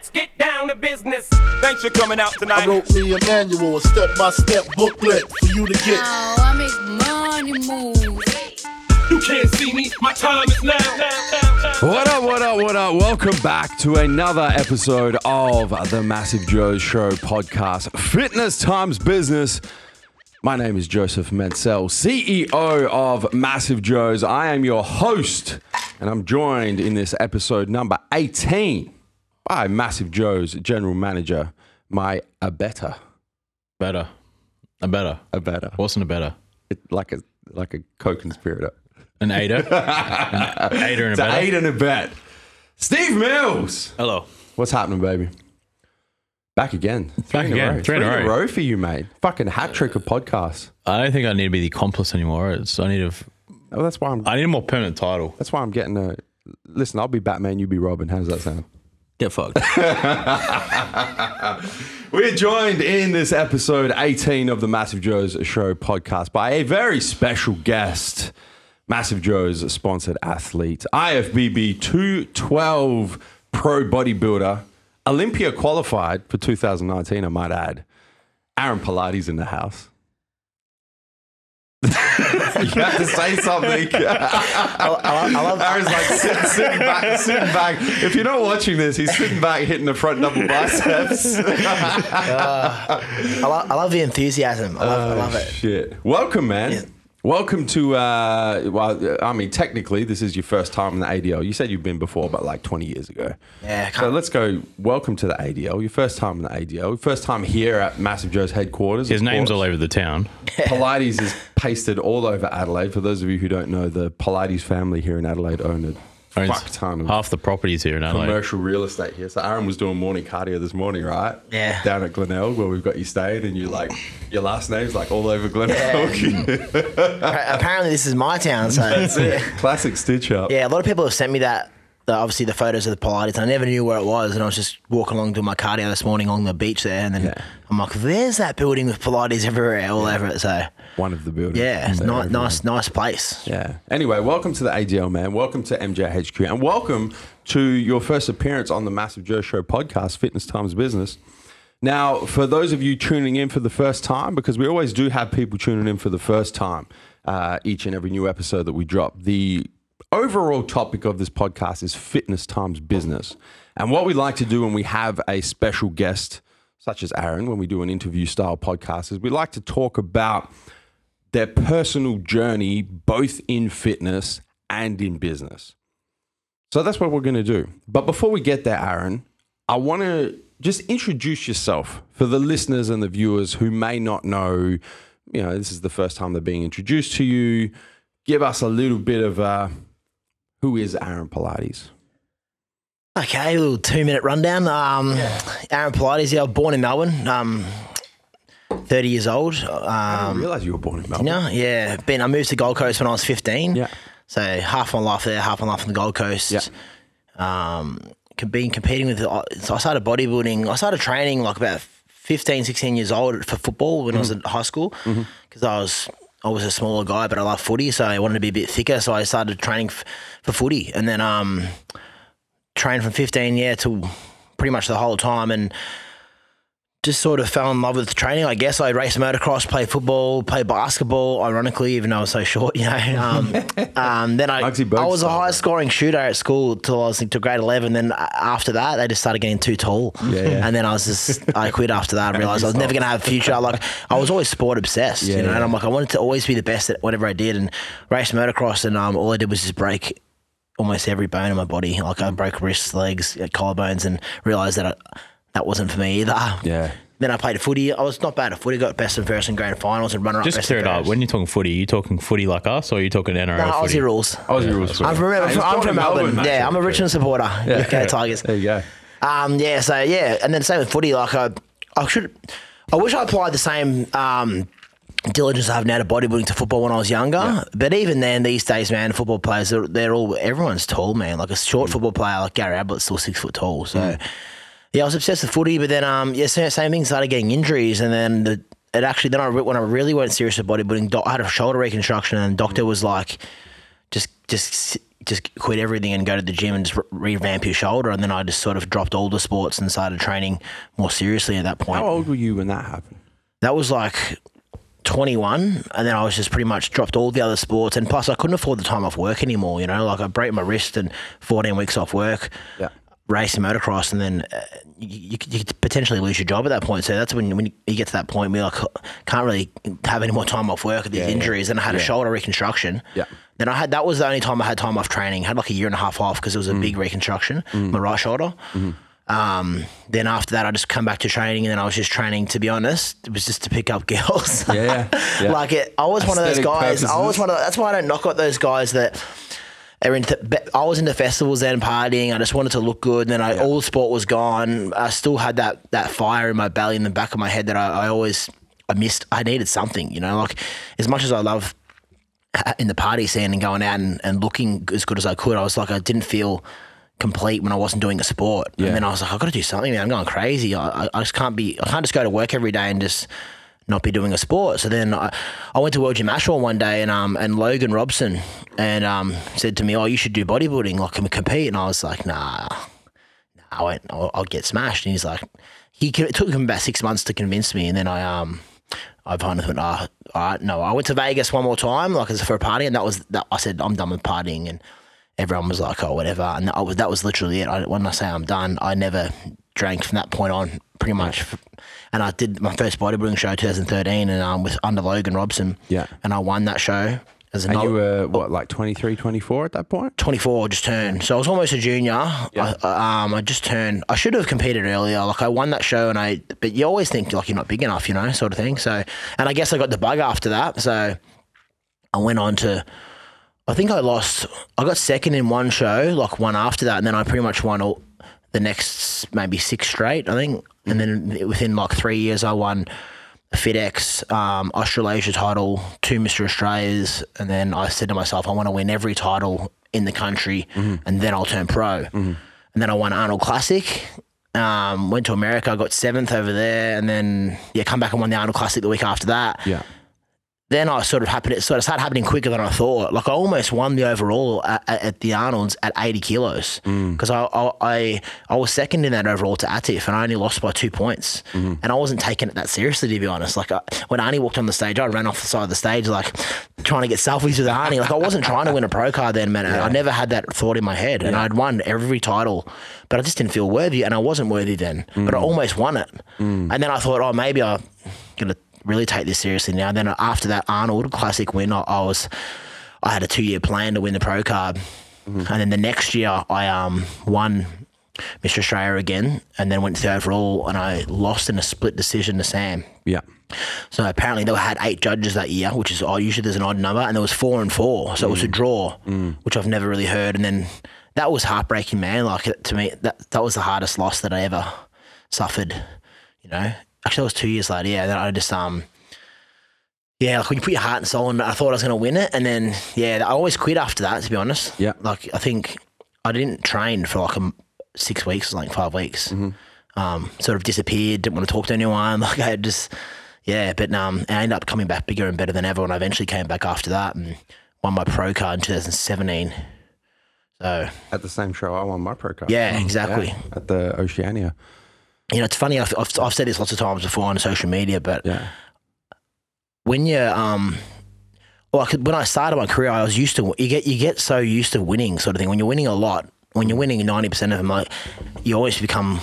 let's get down to business. Thanks for coming out I wrote me a manual, a step-by-step booklet for you to get. Oh, I make money move. You can't see me, my time is now. now, now, now. What up, what up, what up? Welcome back to another episode of the Massive Joe Show podcast, Fitness Times Business. My name is Joseph Mansell, CEO of Massive Joe's. I am your host, and I'm joined in this episode number 18 by Massive Joe's general manager, my Abeta. Better. A better. Abeta. Wasn't a better. It, like a like a co-conspirator. An aider. An aider and It's a an better. eight and a bet. Steve Mills. Hello. What's happening, baby? Back again. Three Back in a again. row. Three in a row. for you, mate. Fucking hat trick of podcasts. I don't think I need to be the accomplice anymore. It's I need a Oh, that's why I'm. I need a more permanent title. That's why I'm getting a. Listen, I'll be Batman. You be Robin. How does that sound? Get fucked. We're joined in this episode 18 of the Massive Joe's Show podcast by a very special guest. Massive Joe's sponsored athlete, IFBB 212 pro bodybuilder, Olympia qualified for 2019, I might add. Aaron Polotto in the house. You have to say something. I love that. Aaron's like sitting, sitting back, sitting back. If you're not watching this, he's sitting back hitting the front double biceps. Uh, I, lo- I love the enthusiasm. I love, I love it. Oh, shit. Welcome, man. Welcome to, uh, well, I mean, technically, this is your first time in the ADL. You said you've been before, but like 20 years ago. Yeah, So can't- let's go. Welcome to the ADL. Your first time in the ADL. First time here at Massive Joe's headquarters. His name's course. all over the town. Polotto is pasted all over Adelaide. For those of you who don't know, the Polotto family here in Adelaide own a Owns fuck ton of Half the properties here in Adelaide. commercial real estate here. So Aaron was doing morning cardio this morning, right? Yeah. Down at Glenelg where we've got you staying, and you like your last name's like all over Glenelg. Appa- Apparently, this is my town. So Classic stitch up. yeah, a lot of people have sent me that. The, obviously, the photos of the Polotto. I never knew where it was, and I was just walking along doing my cardio this morning along the beach there, and then Yeah. I'm like, "There's that building with Polotto everywhere, all over it." So One of the buildings. yeah, So ni- nice, nice place. Yeah. Anyway, welcome to the ADL, man. Welcome to MJHQ, and welcome to your first appearance on the Massive Joe Show podcast, Fitness Times Business. Now, for those of you tuning in for the first time, because we always do have people tuning in for the first time uh, each and every new episode that we drop, the overall topic of this podcast is fitness times business. And what we like to do when we have a special guest, such as Aaron, when we do an interview style podcast, is we like to talk about their personal journey, both in fitness and in business. So that's what we're going to do. But before we get there, Aaron, I want to just introduce yourself for the listeners and the viewers who may not know, you know, this is the first time they're being introduced to you. Give us a little bit of uh, who is Aaron Polotto? Okay, a little two minute rundown. Um, Aaron Polotto. Yeah, I was born in Melbourne. Um, thirty years old. I didn't Um, realize you were born in Melbourne. no, yeah, been. I moved to Gold Coast when I was fifteen. Yeah. So half my life there, half my life on the Gold Coast. Yeah. Um, been competing with. So I started bodybuilding. I started training like about 15, 16 years old for football when I was in high school because I was. I was a smaller guy, but I love footy, so I wanted to be a bit thicker. So I started training f- for footy, and then um, trained from fifteen, yeah, till pretty much the whole time, and just sort of fell in love with training. I guess I raced motocross, played football, played basketball. Ironically, even though I was so short, you know. Um, um, then I, I was a high scoring shooter at school till I was to grade eleven. Then after that, they just started getting too tall. Yeah, yeah. And then I was just I quit after that. I realized I was never going to have a future. Like I was always sport obsessed, Yeah, you know. And I'm like I wanted to always be the best at whatever I did. And raced motocross, and um, all I did was just break almost every bone in my body. Like I broke wrists, legs, uh, collarbones, and realized that I, that wasn't for me either. Yeah. Then I played footy. I was not bad at footy. Got best and fairest in grand finals and runner up. Just best clear and it up. fairest. When you're talking footy, are you talking footy like us or are you talking NRL no, footy? Aussie rules. Aussie rules. I'm from, Hey, he's I'm from in Melbourne. yeah, I'm a Richmond supporter. Yeah. Go Tigers. There you go. Um, yeah, so yeah, and then same with footy. Like I, I should, I wish I applied the same um, diligence I have now to bodybuilding to football when I was younger. But even then, these days, man, football players they're, they're all everyone's tall, man. Like a short football player like Gary Ablett's still six foot tall. So yeah, I was obsessed with footy. But then, um, yeah, same, same thing. Started getting injuries, and then the it actually then I when I really went serious with bodybuilding, doc, I had a shoulder reconstruction, and the doctor was like, just just just quit everything and go to the gym and just re- revamp your shoulder. And then I just sort of dropped all the sports and started training more seriously at that point. How old were you when that happened? That was like 21, and then I was just pretty much dropped all the other sports. And plus, I couldn't afford the time off work anymore. You know, like I break my wrist and 14 weeks off work. Yeah. Racing motocross, and then uh, you, you, could- you could potentially lose your job at that point. So that's when when you get to that point where like can't really have any more time off work with these injuries. And I had a shoulder reconstruction. Yeah. Then I had that was the only time I had time off training. I had like a year and a half off because it was a big reconstruction, my right shoulder. Um, then after that, I just come back to training, and then I was just training. To be honest, it was just to pick up girls. Yeah, yeah. like it, I was one of those Aesthetic guys. I was one of. That's why I don't knock out those guys that. Are into, I was into festivals then partying. I just wanted to look good. And then I, all the sport was gone. I still had that that fire in my belly in the back of my head that I, I always I missed. I needed something, you know. Like as much as I love uh, in the party scene and going out and, and looking as good as I could, I was like I didn't feel complete when I wasn't doing a sport. Yeah. And then I was like, I've got to do something, man. I'm going crazy. I- I just can't be, I can't just go to work every day and just not be doing a sport. So then I, I went to World Gym Ashmore one day and um and Logan Robson and um said to me, oh, you should do bodybuilding, like and compete. And I was like, nah, nah I went, I'll, I'll get smashed. And he's like, he it took him about six months to convince me. And then I um. I finally went, ah, all right, no. I went to Vegas one more time, like as for a party, and that was that. I said, I'm done with partying, and everyone was like, oh, whatever. And that was, that was literally it. I, when I say I'm done, I never drank from that point on, pretty much. And I did my first bodybuilding show 2013 and um, with under Logan Robson. Yeah. And I won that show as a And you were what, like 23, 24 at that point? 24 just turned. So I was almost a junior. I, I- um, I just turned. I should have competed earlier. Like I won that show, and I. But you always think like you're not big enough, you know, sort of thing. So, and I guess I got the bug after that. So I went on to. I think I lost. I got second in one show, like one after that, and then I pretty much won all the next maybe six straight. I think, and then within like three years, I won. a FedEx um, Australasia title, two Mr. Australias, and then I said to myself, I want to win every title in the country, and then I'll turn pro. And then I won Arnold Classic. Um, went to America, got seventh over there, and then yeah, come back and won the Arnold Classic the week after that Yeah. Then I sort of happened. It sort of started happening quicker than I thought. Like I almost won the overall at, at, the Arnold's at 80 kilos mm. because I, I I I was second in that overall to Atif and I only lost by two points. Mm-hmm. And I wasn't taking it that seriously to be honest. Like I, when Arnie walked on the stage, I ran off the side of the stage like trying to get selfies with Arnie. Like I wasn't trying to win a pro card then, man. I never had that thought in my head, and I'd won every title, but I just didn't feel worthy, and I wasn't worthy then. But I mm. almost won it, mm. and then I thought, oh, maybe I'm gonna really take this seriously now. Then after that Arnold Classic win, I, I was I had a two year plan to win the pro card, mm-hmm. and then the next year I um won Mr Australia again, and then went the overall, and I lost in a split decision to Sam. Yeah. So apparently they had eight judges that year, which is odd. Usually there's an odd number, and there was four and four, so it was a mm. draw, mm. which I've never really heard. And then that was heartbreaking, man. Like to me, that that was the hardest loss that I ever suffered. You know, actually, that was two years later. Yeah, then I just um. Yeah, like when you put your heart and soul in I thought I was going to win it. And then, yeah, I always quit after that, to be honest. Yeah. Like, I think I didn't train for like a six weeks, like five weeks. Um, sort of disappeared, didn't want to talk to anyone. Like, I just, yeah, but um, I ended up coming back bigger and better than ever. And I eventually came back after that and won my pro card in 2017. So, At the same show, I won my pro card. yeah, exactly. Yeah, at the Oceania. You know, it's funny, I've, I've, I've said this lots of times before on social media, but Yeah. when you um well, I could- when I started my career, I was used to you get you get so used to winning sort of thing. When you're winning a lot, when you're winning ninety percent of them, like you always become.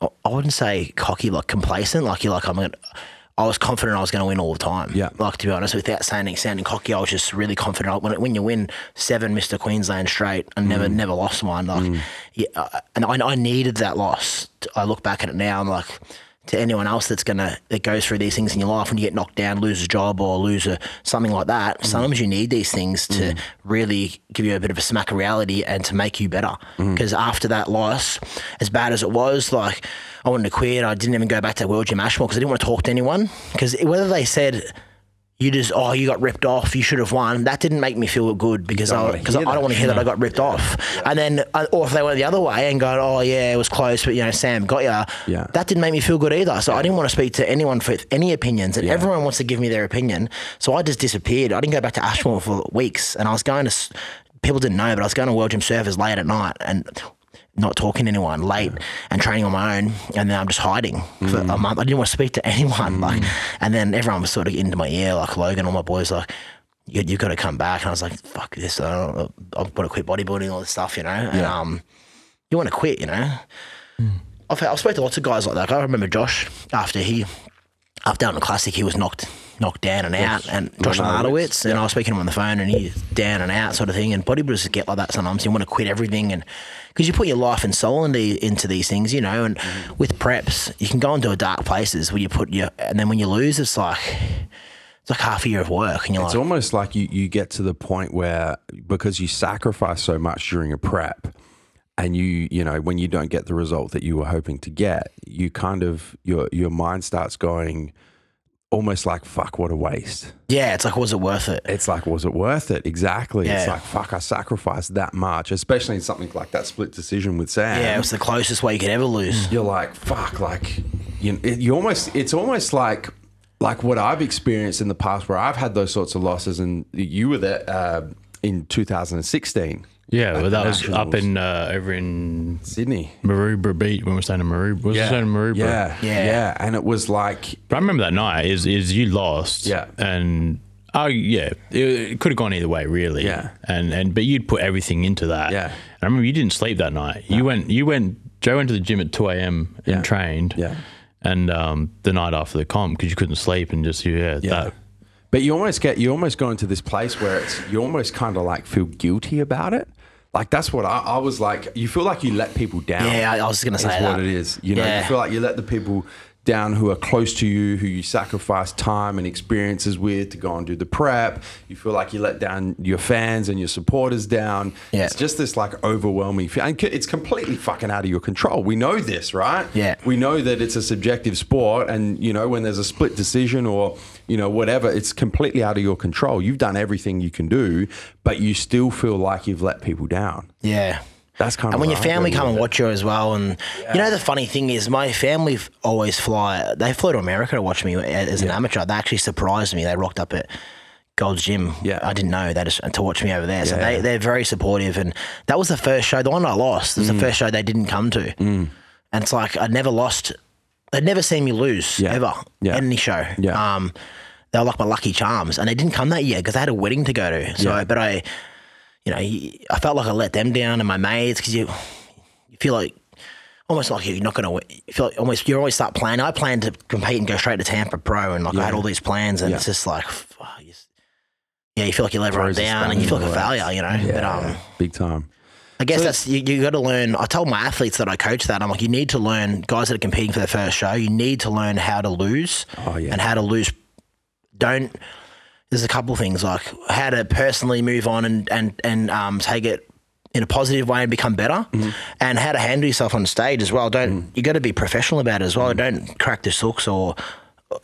I- I wouldn't say cocky, like complacent. Like you're like I'm. Gonna, I was confident I was going to win all the time. Yeah. Like to be honest, without sounding sounding cocky, I was just really confident. When when you win seven Mister Queensland straight and never never lost one, like, yeah, uh, and I, I needed that loss. I look back at it now, I'm like, to anyone else that's gonna that goes through these things in your life when you get knocked down, lose a job or lose a something like that. Mm. Sometimes you need these things to mm. really give you a bit of a smack of reality and to make you better. Mm. Because after that loss, as bad as it was, like I wanted to quit. I didn't even go back to World Gym Ashmore because I didn't want to talk to anyone. Because whether they said you just oh you got ripped off you should have won. That didn't make me feel good because don't I because I, don't want to hear that I got ripped off. And then uh, or if they went the other way and go oh yeah it was close but you know Sam got ya. Yeah. that didn't make me feel good either. So I didn't want to speak to anyone for any opinions and Yeah. everyone wants to give me their opinion. So I just disappeared. I didn't go back to Ashmore for weeks and I was going to people didn't know, but I was going to World Gym Surfers late at night and not talking to anyone late and training on my own. And then I'm just hiding for a mm. month. I didn't want to speak to anyone. Like, mm. and then everyone was sort of into my ear, like Logan, all my boys, like, you, you've got to come back. And I was like, fuck this. I don't, I'm going to quit bodybuilding, all this stuff, you know? And, um, you want to quit, you know? Mm. I've, I've spoken to lots of guys like that. I remember Josh after he, after down the classic, he was knocked knocked down and out, and Josh Lenartowicz, and I was speaking to him on the phone, and he's down and out, sort of thing. And bodybuilders get like that sometimes. You want to quit everything, and because you put your life and soul into into these things, you know. And mm-hmm. with preps, you can go into dark places where you put your, and then when you lose, it's like it's like half a year of work, and you're It's like, almost like you, you get to the point where because you sacrifice so much during a prep and you you know when you don't get the result that you were hoping to get you kind of your your mind starts going almost like fuck what a waste. Yeah, it's like, was it worth it? it's like was it worth it? Exactly. It's like fuck i sacrificed that much. Especially in something like that split decision with sam. Yeah, it was the closest way you could ever lose. you're like fuck like you, it, you almost it's almost like like what i've experienced in the past where i've had those sorts of losses and you were there uh, in 2016 Yeah, at well, that was up in uh, over in sydney Maroubra Beach when we were staying in Maroubra. Was yeah. staying in Maroubra? yeah Yeah. yeah and it was like But I remember that night is is you lost. Yeah. And oh yeah, it, it could have gone either way really. Yeah. And and but you'd put everything into that. Yeah. And I remember you didn't sleep that night. You went you went Joe went to the gym at two a.m. and Yeah. trained. Yeah. And um, the night after the comp because you couldn't sleep and just yeah, that But you almost get you almost go into this place where it's you almost kind of like feel guilty about it. Like that's what I, I was like. You feel like you let people down. Yeah, I, was going to say what that. it is. You know, Yeah. you feel like you let the people down who are close to you, who you sacrifice time and experiences with to go and do the prep. You feel like you let down your fans and your supporters down. Yeah. It's just this like overwhelming feel. And it's completely fucking out of your control. We know this, right? Yeah. We know that it's a subjective sport and, you know, when there's a split decision or, you know, whatever, it's completely out of your control. You've done everything you can do, but you still feel like you've let people down. Yeah. That's kind And of when your family come and watch you as well, and you know the funny thing is, my family always fly. They flew to America to watch me a- as an amateur. They actually surprised me. They rocked up at Gold's Gym. Yeah. I didn't know that to watch me over there. So Yeah. they they're very supportive, and that was the first show. The one I lost was Mm. the first show they didn't come to, and it's like I'd never lost. They'd never seen me lose Yeah. ever Yeah. any show. Yeah. Um, they were like my lucky charms, and they didn't come that year because they had a wedding to go to. So, Yeah. but I, you know, I felt like I let them down and my mates because you, you feel like almost like you're not going to win. You feel like almost you always start planning. I planned to compete and go straight to Tampa Pro, and like I had all these plans, and Yeah. it's just like, fuck, you yeah, you feel like you let everyone down, and you feel like a failure, you know. But um, big time. I guess that's you, you got to learn. I told my athletes that I coach that I'm like, you need to learn, guys that are competing for their first show, you need to learn how to lose Oh, yeah. and how to lose. Don't. There's a couple things like how to personally move on and and and um, take it in a positive way and become better, Mm-hmm. and how to handle yourself on stage as well. Don't you got to be professional about it as well. Don't crack the sooks or.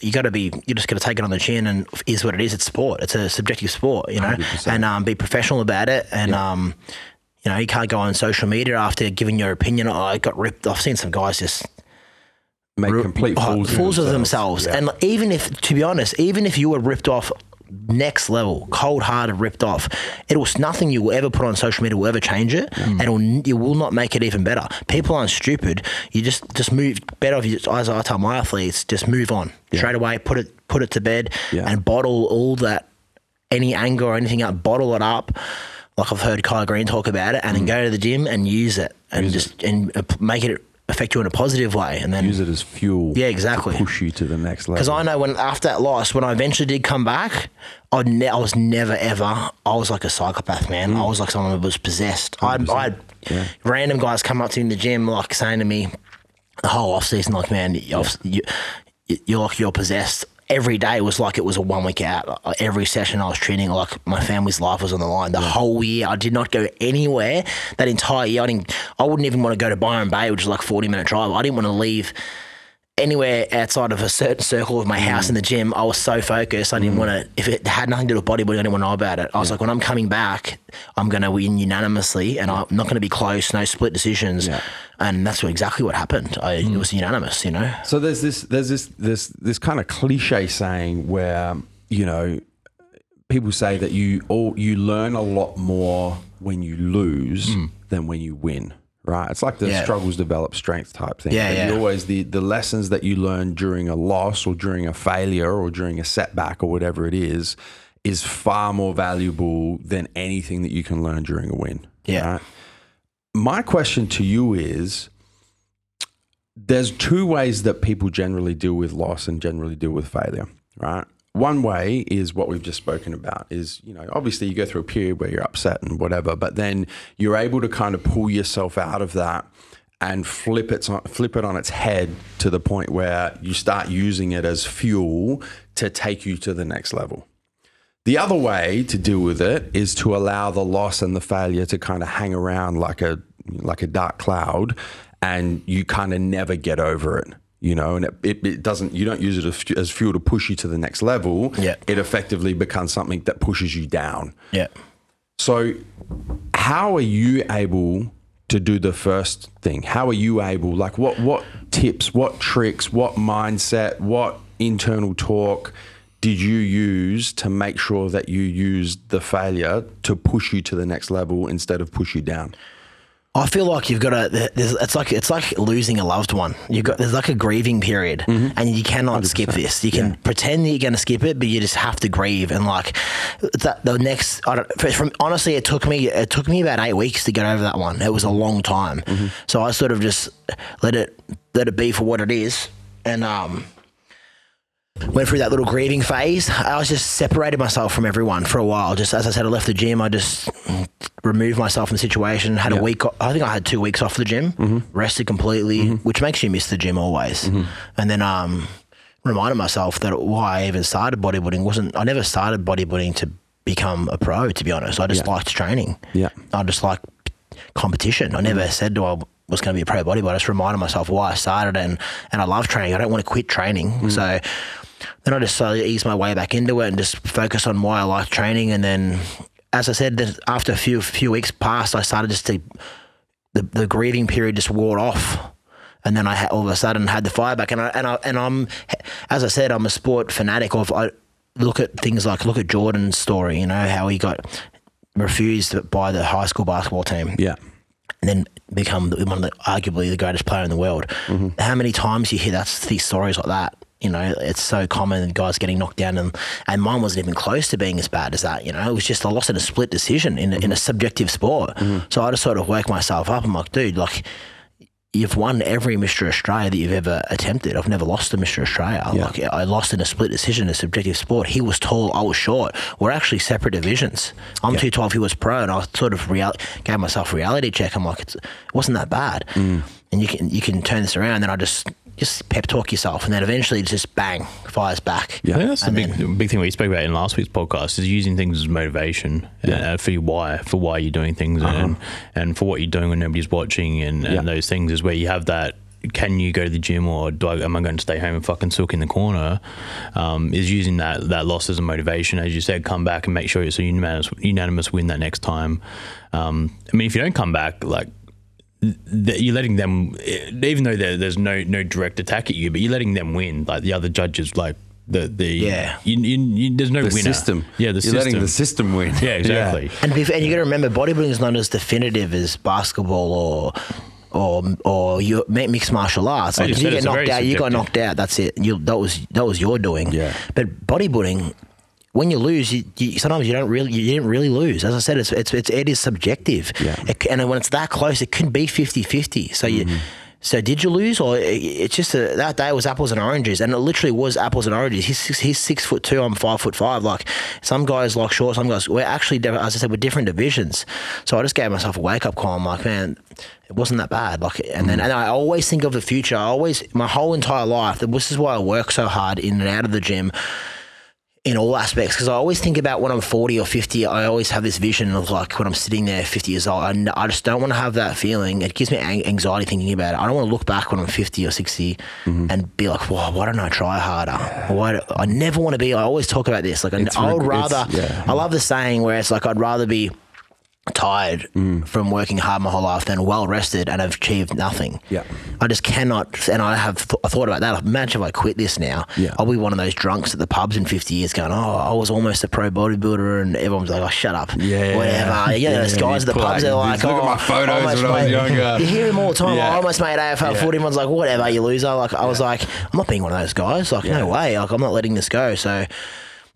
You got to be. You just got to take it on the chin, and is what it is. It's sport. It's a subjective sport, you know. 100%. And um, be professional about it, and um, you know, you can't go on social media after giving your opinion. Oh, I got ripped. I've seen some guys just Make complete oh, fools, fools of themselves. Yeah. And even if, to be honest, even if you were ripped off next level, cold hearted, ripped off, it was nothing you will ever put on social media will ever change it, Mm. and it will, it will not make it even better. People aren't stupid. You just just move better. If you, as I tell my athletes, just move on straight away. Put it put it to bed Yeah. and bottle all that any anger or anything up. Bottle it up. Like I've heard Kyle Green talk about it, and Mm. then go to the gym and use it, and just and uh, make it affect you in a positive way, and then use it as fuel. Yeah, exactly. Push you to the next level. because I know when after that loss, when I eventually did come back, I, ne- I was never ever. I was like a psychopath, man. Mm. I was like someone that was possessed. I had, I had random guys come up to me in the gym, like saying to me, the whole off season, like, man, you're, you, you're like you're possessed. Every day was like it was a one week out. Every session I was training, like my family's life was on the line. The whole year, I did not go anywhere. That entire year, I didn't. I wouldn't even want to go to Byron Bay, which is like forty minute drive. I didn't want to leave anywhere outside of a certain circle of my house in the gym, I was so focused. I didn't mm. want to, if it had nothing to do with bodybuilding, I didn't want to know about it. I was like, when I'm coming back, I'm going to win unanimously and I'm not going to be close, no split decisions. Yeah. And that's what, exactly what happened. I, It mm. was unanimous, you know? So there's this there's this this this kind of cliche saying where you know people say that you all you learn a lot more when you lose mm. than when you win. Right? It's like the. Yeah. struggles develop strength type thing. Yeah, That you yeah. always the the lessons that you learn during a loss or during a failure or during a setback or whatever it is is far more valuable than anything that you can learn during a win. Yeah. right? My question to you is there's two ways that people generally deal with loss and generally deal with failure, right? One way is what we've just spoken about is, you know, obviously you go through a period where you're upset and whatever, but then you're able to kind of pull yourself out of that and flip it flip it on its head to the point where you start using it as fuel to take you to the next level. The other way to deal with it is to allow the loss and the failure to kind of hang around like a like a dark cloud, and you kind of never get over it. You know, and it, it, it doesn't. You don't use it as, fuel to push you to the next level. Yeah. it effectively becomes something that pushes you down. Yeah. So, how are you able to do the first thing? How are you able? Like, what what tips, what tricks, what mindset, what internal talk did you use to make sure that you used the failure to push you to the next level instead of push you down? I feel like you've got to. There's, it's like it's like losing a loved one. You got there's like a grieving period, and you cannot skip this. You can pretend that you're going to skip it, but you just have to grieve. And like that, the next, I don't. From honestly, it took me it took me about eight weeks to get over that one. It was a long time, so I sort of just let it let it be for what it is, and um went through that little grieving phase. I was just separated myself from everyone for a while. Just as I said, I left the gym. I just removed myself from the situation. Had a week. I think I had two weeks off the gym. Mm-hmm. Rested completely, mm-hmm. which makes you miss the gym always. Mm-hmm. And then um, reminded myself that why I even started bodybuilding wasn't. I never started bodybuilding to become a pro. To be honest, I just liked training. Yeah. I just like competition. I never said to I was going to be a pro bodybuilder. I just reminded myself why I started and and I love training. I don't want to quit training. Mm. So then I just slowly ease my way back into it and just focus on why I like training. And then, as I said, after a few few weeks passed, I started just to the, the grieving period just wore off. And then I had, all of a sudden had the fire back, and I and I and I'm, as I said, I'm a sport fanatic. Of I look at things like look at Jordan's story. You know how he got refused by the high school basketball team Yeah, and then become one of the arguably the greatest player in the world. Mm-hmm. How many times you hear that's these stories like that? You know, it's so common. Guys getting knocked down, and and mine wasn't even close to being as bad as that. You know, it was just I lost in a split decision in a, in a subjective sport. So I just sort of woke myself up. I'm like, dude, like. You've won every Mr. Australia that you've ever attempted. I've never lost a Mr. Australia. Like I lost in a split decision, a subjective sport. He was tall, I was short. We're actually separate divisions. I'm 212, he was pro, and I sort of real- gave myself a reality check. I'm like, it's, it wasn't that bad. Mm. And you can you can turn this around. Then I just just pep talk yourself, and then eventually just bang fires back. Yeah, that's the big, then- big thing we spoke about in last week's podcast is using things as motivation uh, for your why, for why you're doing things, and and for what you're doing when nobody's watching, and, and Yeah. those things is where you have that. Can you go to the gym, or do I, am I going to stay home and fucking sook in the corner? Um, is using that that loss as a motivation, as you said, come back and make sure it's a unanimous unanimous win that next time. Um, I mean, if you don't come back, like that you're letting them, even though there's no no direct attack at you, but you're letting them win. Like the other judges, like the the Yeah. you, you, you, there's no the winner. system. Yeah, the system. You're system. letting the system win. yeah, exactly. And, bef- and you got to remember, bodybuilding is not as definitive as basketball or or or your mi- mixed martial arts. Like you if you get knocked very out, you got knocked out. That's it. You that was that was your doing. Yeah. But bodybuilding. When you lose, you, you, sometimes you don't really you didn't really lose. As I said, it's it's, it's it is subjective. Yeah. It, and when it's that close, it can be 50-50. So you. Mm-hmm. So did you lose, or it's just a, that day was apples and oranges, and it literally was apples and oranges. He's six, he's six foot two, I'm five foot five. Like some guys like short, some guys we're actually, as I said, we're different divisions. So I just gave myself a wake up call. I'm like, man, it wasn't that bad. Like, and then mm. and I always think of the future. I always my whole entire life. This is why I work so hard in and out of the gym in all aspects because I always think about when I'm 40 or 50. I always have this vision of like when I'm sitting there 50 years old. and I just don't want to have that feeling. It gives me anxiety thinking about it. I don't want to look back when I'm 50 or 60 mm-hmm. and be like, "Whoa, why don't I try harder?" Why do, I never want to be. I always talk about this. Like I, It's I would rather. yeah. I love the saying where it's like I'd rather be tired mm. from working hard my whole life, then well rested and have achieved nothing. Yeah. I just cannot, and I have th- I thought about that. Imagine if I quit this now. Yeah. I'll be one of those drunks at the pubs in 50 years going, oh, I was almost a pro bodybuilder, and everyone's like, oh, shut up. Yeah. Whatever. Know, Yeah, those guys at the pubs, they're like. Look at oh, my photos almost when I was made- younger. You hear him all the time. Yeah. I almost made AFL Yeah. footy. Everyone's like, whatever, you loser. Like, I was like, I'm not being one of those guys. Like, Yeah. no way. Like, I'm not letting this go. So,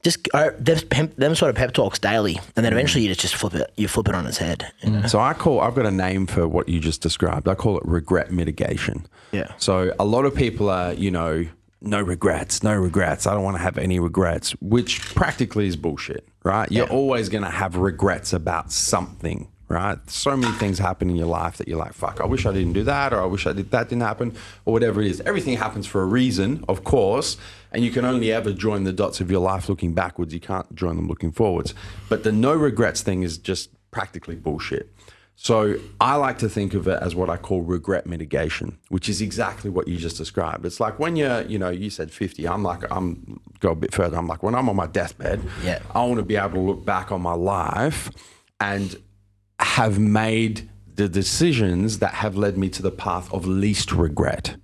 just uh, them, them sort of pep talks daily, and then eventually you just, flip it. You flip it on its head. you know? So I call I've got a name for what you just described. I call it regret mitigation. Yeah. So a lot of people are, you know, no regrets, no regrets. I don't want to have any regrets, which practically is bullshit, right? You're always going to have regrets about something, right? So many things happen in your life that you're like, fuck, I wish I didn't do that, or I wish I did that didn't happen, or whatever it is. Everything happens for a reason, of course, and you can only ever join the dots of your life looking backwards. You can't join them looking forwards. But the no regrets thing is just practically bullshit. So I like to think of it as what I call regret mitigation, which is exactly what you just described. It's like when you're, you know, you said 50. I'm like, I'm go a bit further. I'm like, when I'm on my deathbed, Yeah. I want to be able to look back on my life and have made the decisions that have led me to the path of least regret,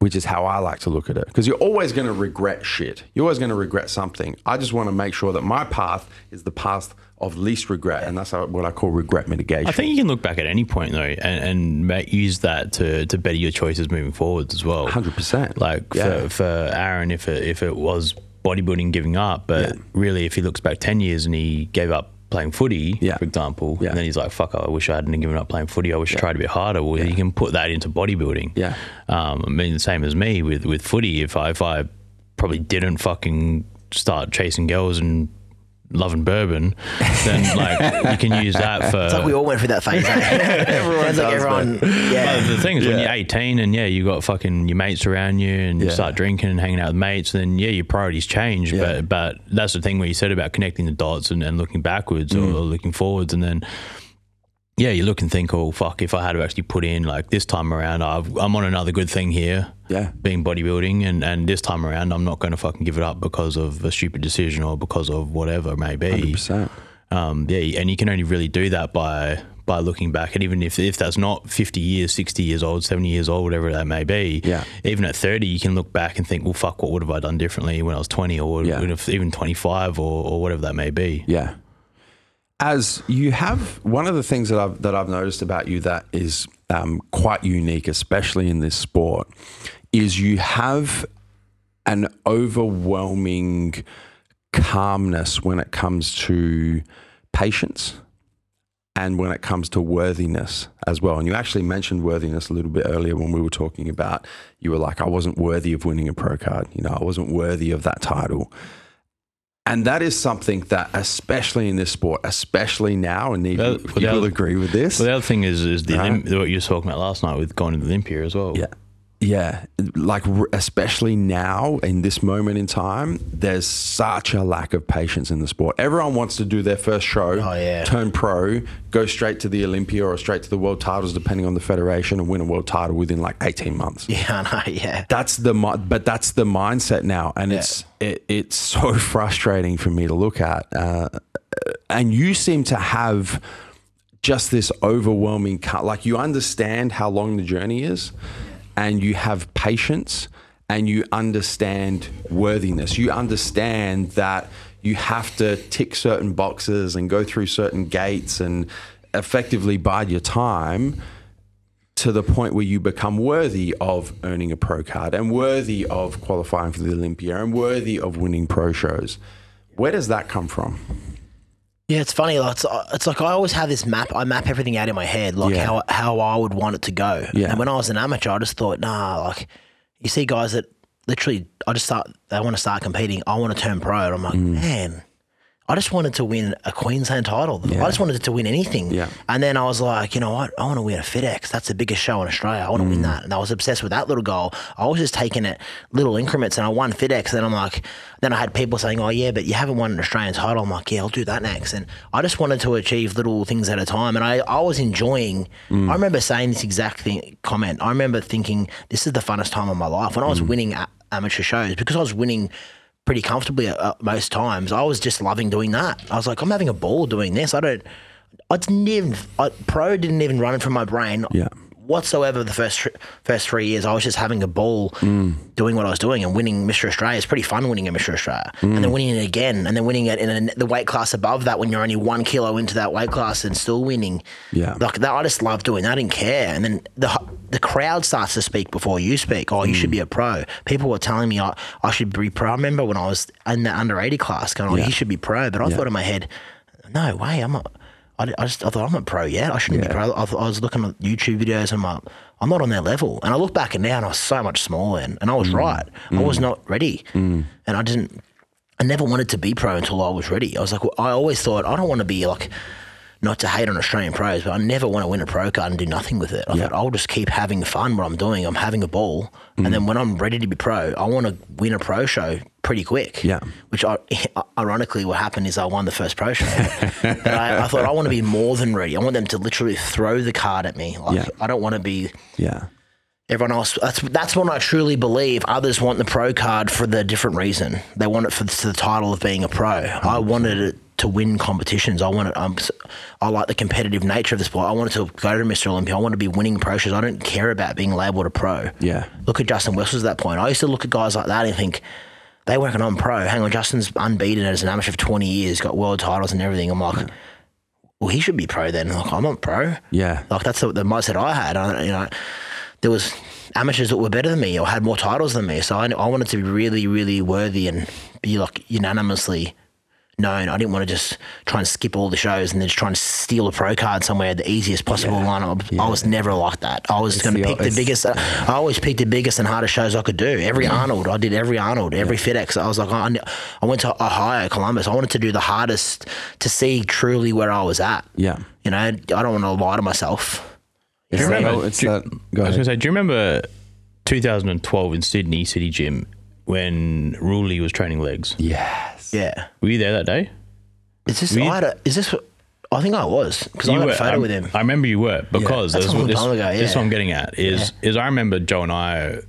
which is how I like to look at it. Because you're always going to regret shit. You're always going to regret something. I just want to make sure that my path is the path of least regret, and that's what I call regret mitigation. I think you can look back at any point though, and, and use that to, to better your choices moving forwards as well. 100%. Like Yeah. for, for Aaron, if it, if it was bodybuilding giving up, but Yeah. really, if he looks back ten years and he gave up playing footy, Yeah. for example, Yeah. and then he's like, "Fuck, I wish I hadn't given up playing footy. I wish I tried a bit harder." Well, you can put that into bodybuilding. Yeah. Um, I mean, the same as me with with footy. If I if I probably didn't fucking start chasing girls and loving bourbon, then like you can use that for. It's like we all went through that phase. eh? Everyone like does, everyone. But the thing is, when you're 18 and yeah, you got fucking your mates around you and you start drinking and hanging out with mates, then yeah, your priorities change. Yeah. But but that's the thing where you said about connecting the dots and, and looking backwards Mm. or, or looking forwards, and then yeah, you look and think, oh fuck, if I had to actually put in like this time around, I've, I'm on another good thing here. Yeah. being bodybuilding, and and this time around, I'm not going to fucking give it up because of a stupid decision or because of whatever it may be 100%. um, yeah, and you can only really do that by by looking back, and even if if that's not fifty years, sixty years old, seventy years old, whatever that may be, Yeah. even at thirty, you can look back and think, well, fuck, what would have I done differently when I was twenty, or Yeah. even twenty five, or, or whatever that may be. Yeah. As you have one of the things that I've that I've noticed about you that is um, quite unique, especially in this sport, is you have an overwhelming calmness when it comes to patience and when it comes to worthiness as well. And you actually mentioned worthiness a little bit earlier when we were talking about you were like, I wasn't worthy of winning a pro card. You know, I wasn't worthy of that title. And that is something that, especially in this sport, especially now, and you, Well, you well, will agree with this. But the other thing is is the Right. Olymp- what you were talking about last night with going to the Olympia as well. Yeah. Yeah. Like, especially now in this moment in time, there's such a lack of patience in the sport. Everyone wants to do their first show, Oh, yeah. turn pro, go straight to the Olympia or straight to the world titles, depending on the federation, and win a world title within like 18 months. Yeah, I know. Yeah. That's the but that's the mindset now, and it's it, it's so frustrating for me to look at. Uh, and you seem to have just this overwhelming cut. Like you understand how long the journey is, and you have patience, and you understand worthiness. You understand that you have to tick certain boxes and go through certain gates and effectively bide your time to the point where you become worthy of earning a pro card and worthy of qualifying for the Olympia and worthy of winning pro shows. Where does that come from? Yeah, it's funny. Like, it's, it's like I always have this map. I map everything out in my head, like Yeah. how how I would want it to go. Yeah. And when I was an amateur, I just thought, nah. Like, you see guys that literally, I just start. They want to start competing. I want to turn pro, and I'm like, Mm. man. I just wanted to win a Queensland title. I just wanted to win anything. Yeah. And then I was like, you know what? I want to win a FedEx. That's the biggest show in Australia. I want to Mm. win that. And I was obsessed with that little goal. I was just taking it little increments and I won FedEx. And then I'm like, then I had people saying, oh, yeah, but you haven't won an Australian title. I'm like, yeah, I'll do that next. And I just wanted to achieve little things at a time. And I, I was enjoying, Mm. I remember saying this exact thing, comment. I remember thinking, this is the funnest time of my life. When I was Mm. winning amateur shows, because I was winning pretty comfortably at, at most times. I was just loving doing that. I was like, I'm having a ball doing this. I don't. I didn't even I, pro didn't even run it from my brain. Yeah. Whatsoever the first first three years, I was just having a ball, Mm. doing what I was doing and winning Mr. Australia. It's pretty fun winning a Mr. Australia, and Mm. then winning it again, and then winning it in a, the weight class above that when you're only one kilo into that weight class and still winning. Yeah. like that. I just love doing that. I didn't care, and then the the crowd starts to speak before you speak. Oh, you should Mm. be a pro. People were telling me I, I should be pro. I remember when I was in the under eighty class, going, "Oh, Yeah. you should be pro," but I thought in my head, no way, I'm not. I, I just I thought I'm not pro yet. I shouldn't Yeah. be pro. I, I was looking at YouTube videos and I'm like, I'm not on their level. And I look back and now and I was so much smaller and, and I Mm. was right. I was not ready. And I didn't. I never wanted to be pro until I was ready. I was like, well, I always thought I don't want to be like. Not to hate on Australian pros, but I never want to win a pro card and do nothing with it. I thought I'll just keep having fun what I'm doing. I'm having a ball, Mm. and then when I'm ready to be pro, I want to win a pro show pretty quick. Yeah. Which I, ironically, what happened is I won the first pro show. I, I thought I want to be more than ready. I want them to literally throw the card at me. Like Yeah. I don't want to be Yeah. everyone else. That's that's when I truly believe others want the pro card for the different reason. They want it for the, the title of being a pro. I wanted it to win competitions. I wanted. Um, s- I like the competitive nature of the sport. I wanted to go to Mr. Olympia. I want to be winning pro shows. I don't care about being labelled a pro. Yeah. Look at Justin Wessels at that point. I used to look at guys like that and think. They working on pro. Hang on, Justin's unbeaten as an amateur for 20 years, got world titles and everything. I'm like, well, he should be pro then. Like, I'm not pro. Yeah. Like that's the, the mindset I had. I, you know, there was amateurs that were better than me or had more titles than me. So I, I wanted to be really, really worthy and be like unanimously known. I didn't want to just try and skip all the shows and then just try and steal a pro card somewhere, the easiest possible one. I, I was never like that. I was going to pick the it's- biggest. I always picked the biggest and hardest shows I could do. Every mm. Arnold, I did every Arnold, every FedEx. I was like, I, I went to Ohio, Columbus. I wanted to do the hardest to see truly where I was at. Yeah. You know, I don't want to lie to myself. It's you that- remember- it's do- that. Go I was going to say, do you remember 2012 in Sydney City Gym when Roelly was training legs? Yes. Yeah. Were you there that day? Is this? I had a, is this? I think I was because I had were. a photo I, with him. I remember you were because That's this, this, ago, this is what I'm getting at is is I remember Joe and I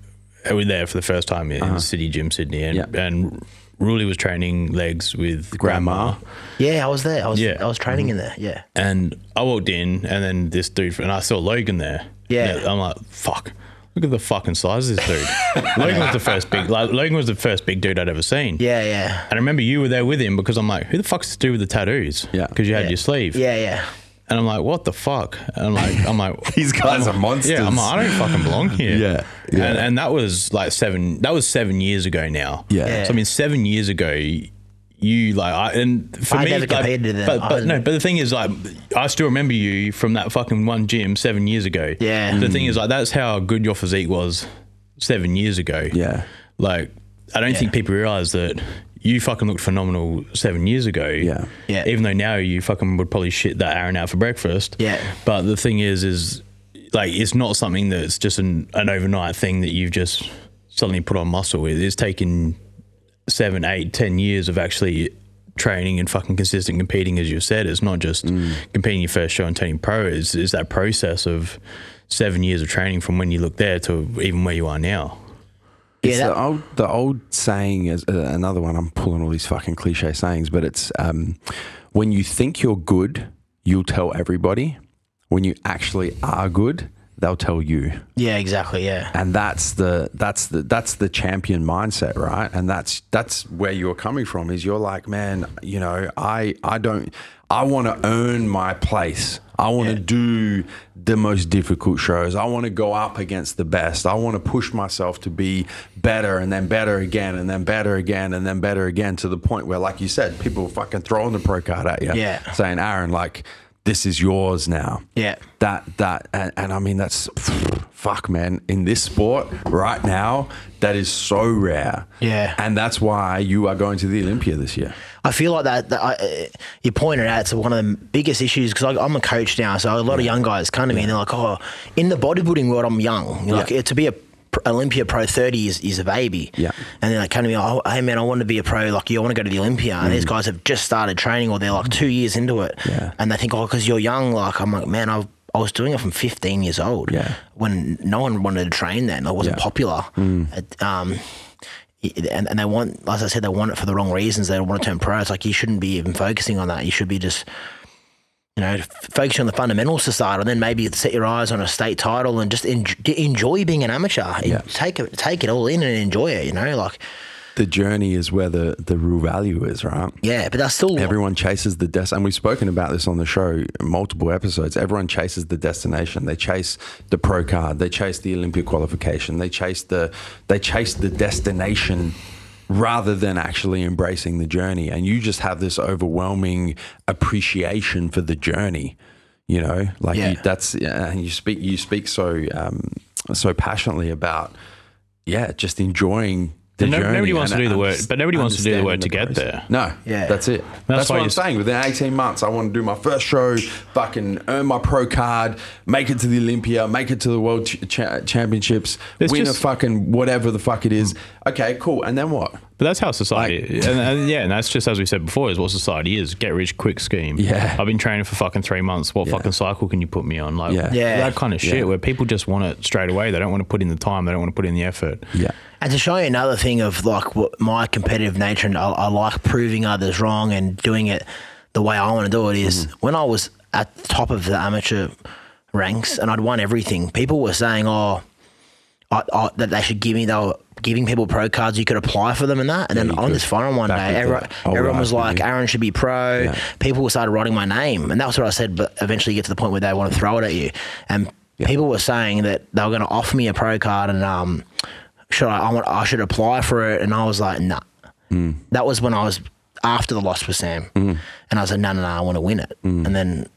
uh, were there for the first time in City Gym Sydney and Uh-huh. Yeah. and Roelly was training legs with Grandma. Yeah, I was there. I was. Yeah. I was training in there. Yeah. And I walked in, and then this dude, and I saw Logan there. Yeah. I'm like, fuck. Look at the fucking size of this dude. Logan was the first big. Like, Logan was the first big dude I'd ever seen. Yeah. Yeah. And I remember you were there with him because I'm like, who the fuck's this dude with the tattoos? Yeah. Because you had Yeah. your sleeve. Yeah. Yeah. And I'm like, what the fuck? And I'm like, I'm like, These guys are monsters. yeah. I'm like, I don't fucking belong here. Yeah, yeah. And, and that was like seven. That was seven years ago now. Yeah. Yeah. So I mean, seven years ago, you like, I, and for I me, never like, competed then. But, I but was- no, but the thing is, like, I still remember you from that fucking one gym seven years ago. Yeah. The thing hmm. is, like, that's how good your physique was seven years ago. Yeah. Like, I don't think people realize that you fucking looked phenomenal seven years ago. Yeah. Yeah. Even though now you fucking would probably shit that Aaron out for breakfast. Yeah. But the thing is, is like it's not something that's just an, an overnight thing that you've just suddenly put on muscle. It- It's taken seven, eight, ten years of actually training and fucking consistent competing, as you said. It's not just competing your first show and turning pro. It's, it's that process of seven years of training from when you look there to even where you are now. It's Yeah, the old the old saying is uh, another one. I'm pulling all these fucking cliche sayings, but it's um, when you think you're good, you'll tell everybody. When you actually are good, they'll tell you. Yeah. Exactly. Yeah. And that's the that's the that's the champion mindset, right? And that's that's where you're coming from. Is you're like, man, you know, I I don't I want to earn my place. I want to do the most difficult shows. I want to go up against the best. I want to push myself to be better and then better again and then better again and then better again to the point where, like you said, people are fucking throwing the pro card at you. Yeah. Saying, Aaron, like, this is yours now Yeah. that that and, and I mean that's fuck man in this sport right now that is so rare Yeah. and that's why you are going to the Olympia this year I feel like that. that I, you pointed out it's one of the biggest issues because I'm a coach now, so a lot of young guys come to me and they're like, "Oh, in the bodybuilding world, I'm young. Like Yeah. to be a Olympia Pro 30 is, is a baby. Yeah. And then they're come to me, oh, hey man, I want to be a pro. Like, you, I want to go to the Olympia. And these guys have just started training or they're like two years into it. Mm. Yeah. And they think, oh, because you're young. Like, I'm like, man, I, I was doing it from 15 years old. Yeah. When no one wanted to train then. It wasn't Yeah. popular. It, um, and, and they want, as I said, they want it for the wrong reasons. They want to turn pro. It's like you shouldn't be even focusing on that. You should be just you know, f- focus on the fundamentals start, and then maybe set your eyes on a state title and just en- enjoy being an amateur. Yeah. Take it, take it all in and enjoy it. You know, like The journey is where the, the real value is, right? yeah, but that's still Everyone chases the des- and we've spoken about this on the show multiple episodes. Everyone chases the destination. They chase the pro card. They chase the Olympic qualification. They chase the they chase the destination rather than actually embracing the journey. And you just have this overwhelming appreciation for the journey. You know, like Yeah. you, that's and you speak you speak so um, so passionately about yeah, just enjoying. The But no- journey nobody wants to do the work- but nobody wants to do the work understanding to the get process. there. No, Yeah. that's it. That's, why what I'm saying. Within 18 months, I want to do my first show, fucking earn my pro card, make it to the Olympia, make it to the World ch- Championships, It's win just- a fucking whatever the fuck it is. Okay, cool. And then what? But that's how society, and, and yeah, and that's just as we said before, is what society is: get rich quick scheme. Yeah. I've been training for fucking three months. What Yeah. fucking cycle can you put me on? Like, Yeah. Yeah. that kind of shit, Yeah. where people just want it straight away. They don't want to put in the time. They don't want to put in the effort. Yeah. And to show you another thing of like what my competitive nature, and I, I like proving others wrong and doing it the way I want to do it is mm-hmm. when I was at the top of the amateur ranks and I'd won everything, people were saying, oh, I, I, that they should give me, they were giving people pro cards, you could apply for them and that. And you then on this forum one Back day, everyone, everyone was like, Aaron should be pro. Yeah. People started writing my name. And that's what I said, but eventually you get to the point where they want to throw it at you. And people were saying that they were going to offer me a pro card and, um, should I, I, want, I should apply for it. And I was like, nah. That was when I was after the loss with Sam. And I was like, no, no, no, I want to win it. And then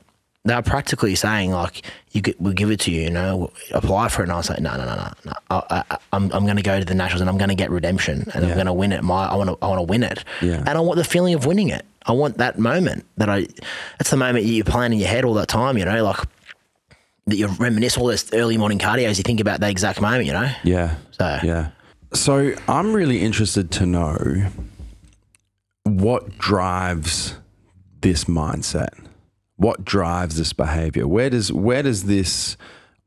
they were practically saying, like, you could, we'll give it to you, you know, apply for it. And I was like, no, no, no, no. no. I, I, I'm, I'm going to go to the Nationals and I'm going to get redemption and Yeah. I'm going to win it. My, I want to, I want to win it. Yeah. And I want the feeling of winning it. I want that moment that I, that's the moment you plan in your head all that time, you know, like that you reminisce all those early morning cardios. You think about that exact moment, you know? Yeah. So- yeah. So I'm really interested to know what drives this mindset. What drives this behavior? Where does where does this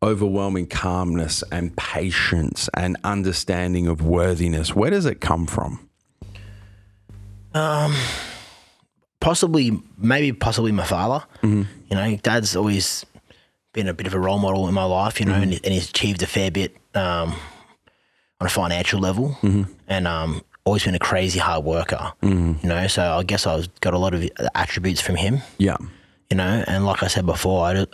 overwhelming calmness and patience and understanding of worthiness, where does it come from? Um, possibly, maybe possibly my father. Mm-hmm. You know, dad's always been a bit of a role model in my life. You know, Mm-hmm. and, and he's achieved a fair bit um, on a financial level, Mm-hmm. and um, always been a crazy hard worker. You know, so I guess I've got a lot of attributes from him. Yeah. You know, and like I said before, I just,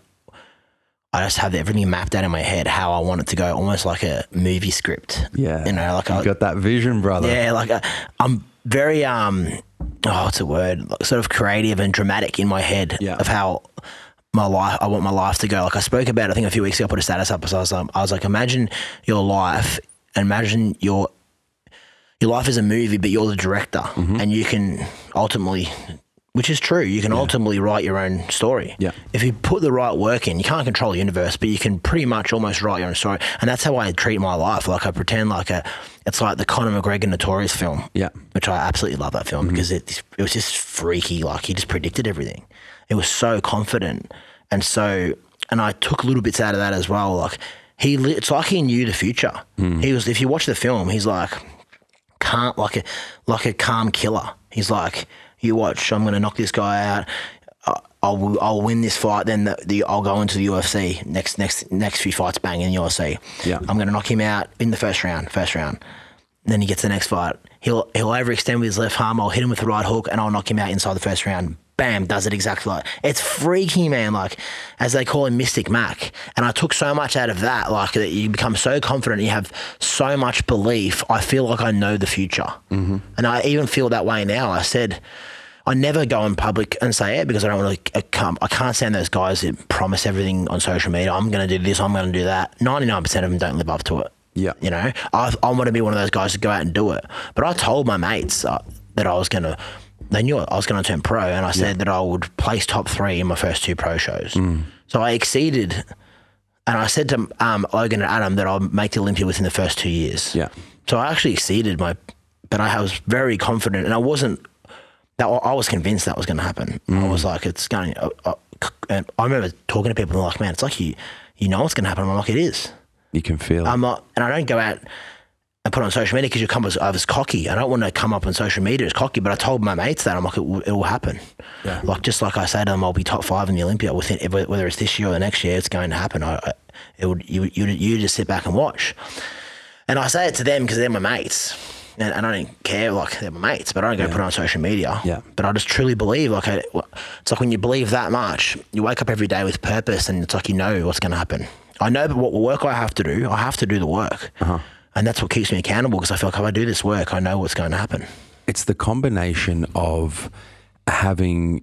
I just have everything mapped out in my head how I want it to go, almost like a movie script. Yeah. you know, like you I, got that vision, brother. yeah, like uh, I'm very um, oh, what's the word? Like, sort of creative and dramatic in my head Yeah. of how my life. I want my life to go. Like I spoke about, I think a few weeks ago, I put a status up. So I was, um, I was like, imagine your life, and imagine your your life is a movie, but you're the director, Mm-hmm. and you can ultimately. Which is true. You can ultimately write your own story. Yeah. If you put the right work in, you can't control the universe, but you can pretty much almost write your own story. And that's how I treat my life. Like I pretend like a, it's like the Conor McGregor Notorious film Yeah. Mm-hmm. which I absolutely love that film because it it was just freaky. Like he just predicted everything. It was so confident and so. And I took little bits out of that as well. Like he, it's like he knew the future. Mm. He was. If you watch the film, he's like can't like a like a calm killer. He's like, you watch. I'm going to knock this guy out. I- I'll I'll win this fight. Then the, the I'll go into the UFC next next next few fights. Bang in the UFC. Yeah. I'm going to knock him out in the first round. First round. Then he gets the next fight. He'll he'll overextend with his left arm. I'll hit him with the right hook, and I'll knock him out inside the first round. Bam, does it exactly like it's freaky, man. Like as they call him, Mystic Mac. And I took so much out of that, like that you become so confident, you have so much belief. I feel like I know the future, mm-hmm. and I even feel that way now. I said. I never go in public and say it because I don't want to. I can't, I can't stand those guys that promise everything on social media. I'm going to do this. I'm going to do that. Ninety nine percent of them don't live up to it. Yeah. You know, I, I want to be one of those guys to go out and do it. But I told my mates uh, that I was going to, they knew I was going to turn pro. And I said that I would place top three in my first two pro shows. So I exceeded. And I said to um, Logan and Adam that I'll make the Olympia within the first two years. Yeah. So I actually exceeded my, but I was very confident and I wasn't, that I was convinced that was going to happen. I was like, it's going, uh, uh, and I remember talking to people and they're like, man, it's like you, you know what's going to happen. I'm like, it is. You can feel it. I'm not, and I don't go out and put it on social media because you come as, as cocky. I don't want to come up on social media as cocky, but I told my mates that I'm like, it will, it will happen. Yeah. Like just like I say to them, I'll be top five in the Olympia within whether it's this year or the next year, it's going to happen. I, I it would you you you just sit back and watch. And I say it to them because they're my mates. And, and I don't care, like they're my mates, but I don't go put it on social media. Yeah. But I just truly believe, like, I, it's like when you believe that much, you wake up every day with purpose, and it's like you know what's going to happen. I know what work I have to do. I have to do the work, uh-huh. And that's what keeps me accountable because I feel like if I do this work, I know what's going to happen. it's the combination of having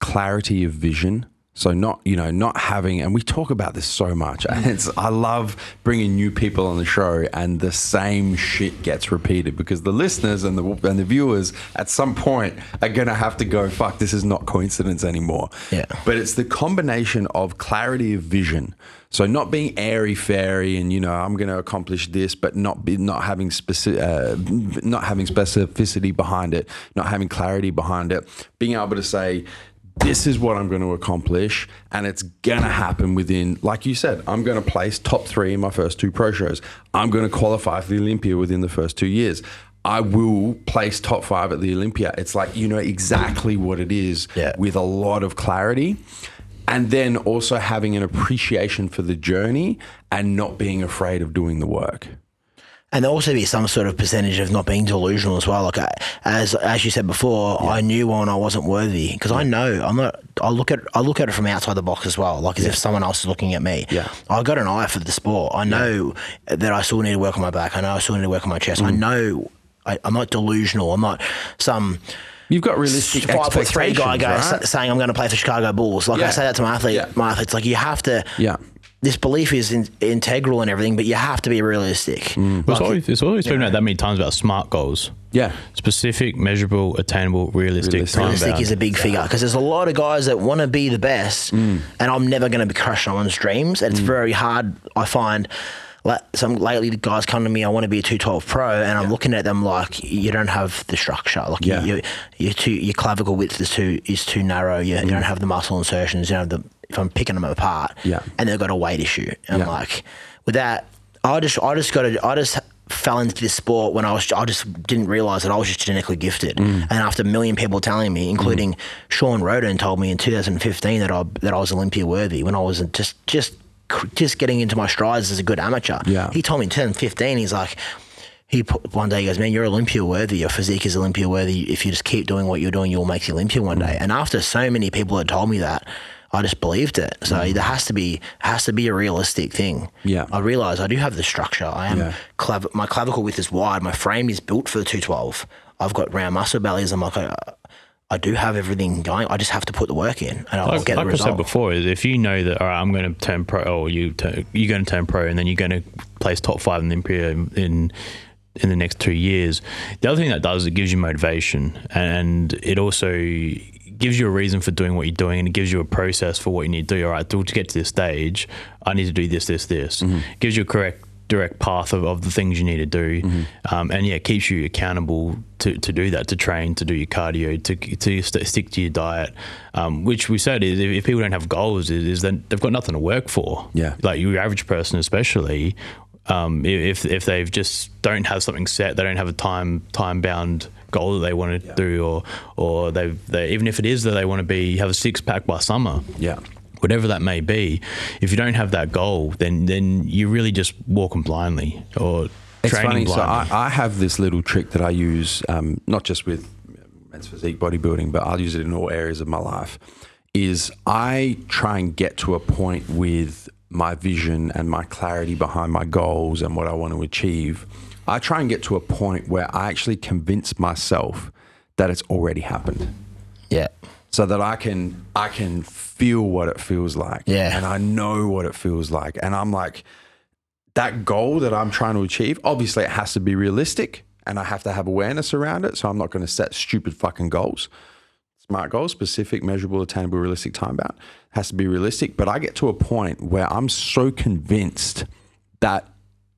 clarity of vision so not you know not having and we talk about this so much and it's i love bringing new people on the show and the same shit gets repeated because the listeners and the and the viewers at some point are going to have to go fuck this is not coincidence anymore Yeah. but it's the combination of clarity of vision. So not being airy fairy and you know I'm going to accomplish this, but not be not having specific, uh, not having specificity behind it, not having clarity behind it. Being able to say. This is what I'm going to accomplish, and it's going to happen within, like you said, I'm going to place top three in my first two pro shows. I'm going to qualify for the Olympia within the first two years. I will place top five at the Olympia. It's like you know exactly what it is Yeah. with a lot of clarity and then also having an appreciation for the journey and not being afraid of doing the work. And there also be some sort of percentage of not being delusional as well. Like I, as as you said before, I knew when I wasn't worthy because I know I'm not. I look at I look at it from outside the box as well, like as if someone else is looking at me. Yeah. I got an eye for the sport. I know that I still need to work on my back. I know I still need to work on my chest. I Mm. know I, I'm not delusional. I'm not some You've got realistic five foot three guy expectations, goes right? saying I'm going to play for Chicago Bulls. Like Yeah. I say that to my athlete, Yeah. my athletes, like you have to. Yeah. This belief is in, integral and everything, but you have to be realistic. Mm. It's always, it's always spoken about that many times about smart goals. Yeah. Specific, measurable, attainable, realistic, Realistic. time Realistic is a big figure because there's a lot of guys that want to be the best, Mm. and I'm never going to be crushing someone's dreams. And it's very hard. I find. Like some lately, the guys come to me. I want to be a two twelve pro, and I'm looking at them like you don't have the structure. Like Yeah. you, you, too, your clavicle width is too is too narrow. You, you don't have the muscle insertions. You have the. If I'm picking them apart, Mm. Yeah. and they've got a weight issue. And Yeah. I'm like, with that, I just I just got to I just fell into this sport when I was I just didn't realize that I was just genetically gifted. Mm. And after a million people telling me, including Shawn Rhoden, told me in 2015 that I that I was Olympia worthy when I was just just just getting into my strides as a good amateur. Yeah. He told me in 2015 he's like. He put, one day he goes, man, you're Olympia worthy. Your physique is Olympia worthy. If you just keep doing what you're doing, you'll make the Olympia one day. And after so many people had told me that, I just believed it. So mm. there has to be has to be a realistic thing. Yeah. I realize I do have the structure. I am Yeah. clav- my clavicle width is wide. My frame is built for the 212. I've got round muscle bellies. I'm like, I, I do have everything going. I just have to put the work in, and I'll like, get like the I result. said before, if you know that all right, I'm going to turn pro, or you turn, you're going to turn pro, and then you're going to place top five in the Olympia in in the next two years. The other thing that does is it gives you motivation, and it also gives you a reason for doing what you're doing, and it gives you a process for what you need to do. All right, to, to get to this stage, I need to do this, this, this. Mm-hmm. Gives you a correct direct path of, of the things you need to do. Um, and yeah it keeps you accountable to, to do that to train to do your cardio to, to st- stick to your diet. Um, which we said is if, if people don't have goals is, is then they've got nothing to work for. Yeah. like your average person especially um, if, if they've just don't have something set they don't have a time time bound goal that they want to do or or they've they, even if it is that they want to be have a six pack by summer Yeah. Whatever that may be, if you don't have that goal, then then you're really just walking blindly or It's training funny. So. I, I have this little trick that I use, um, not just with men's physique bodybuilding, but I'll use it in all areas of my life. Is I try and get to a point with my vision and my clarity behind my goals and what I want to achieve. I try and get to a point where I actually convince myself that it's already happened yeah, so that I can I can feel what it feels like. Yeah. And I know what it feels like. And I'm like, that goal that I'm trying to achieve, obviously it has to be realistic and I have to have awareness around it. So I'm not going to set stupid fucking goals. Smart goals, specific, measurable, attainable, realistic time bound. Has to be realistic. But I get to a point where I'm so convinced that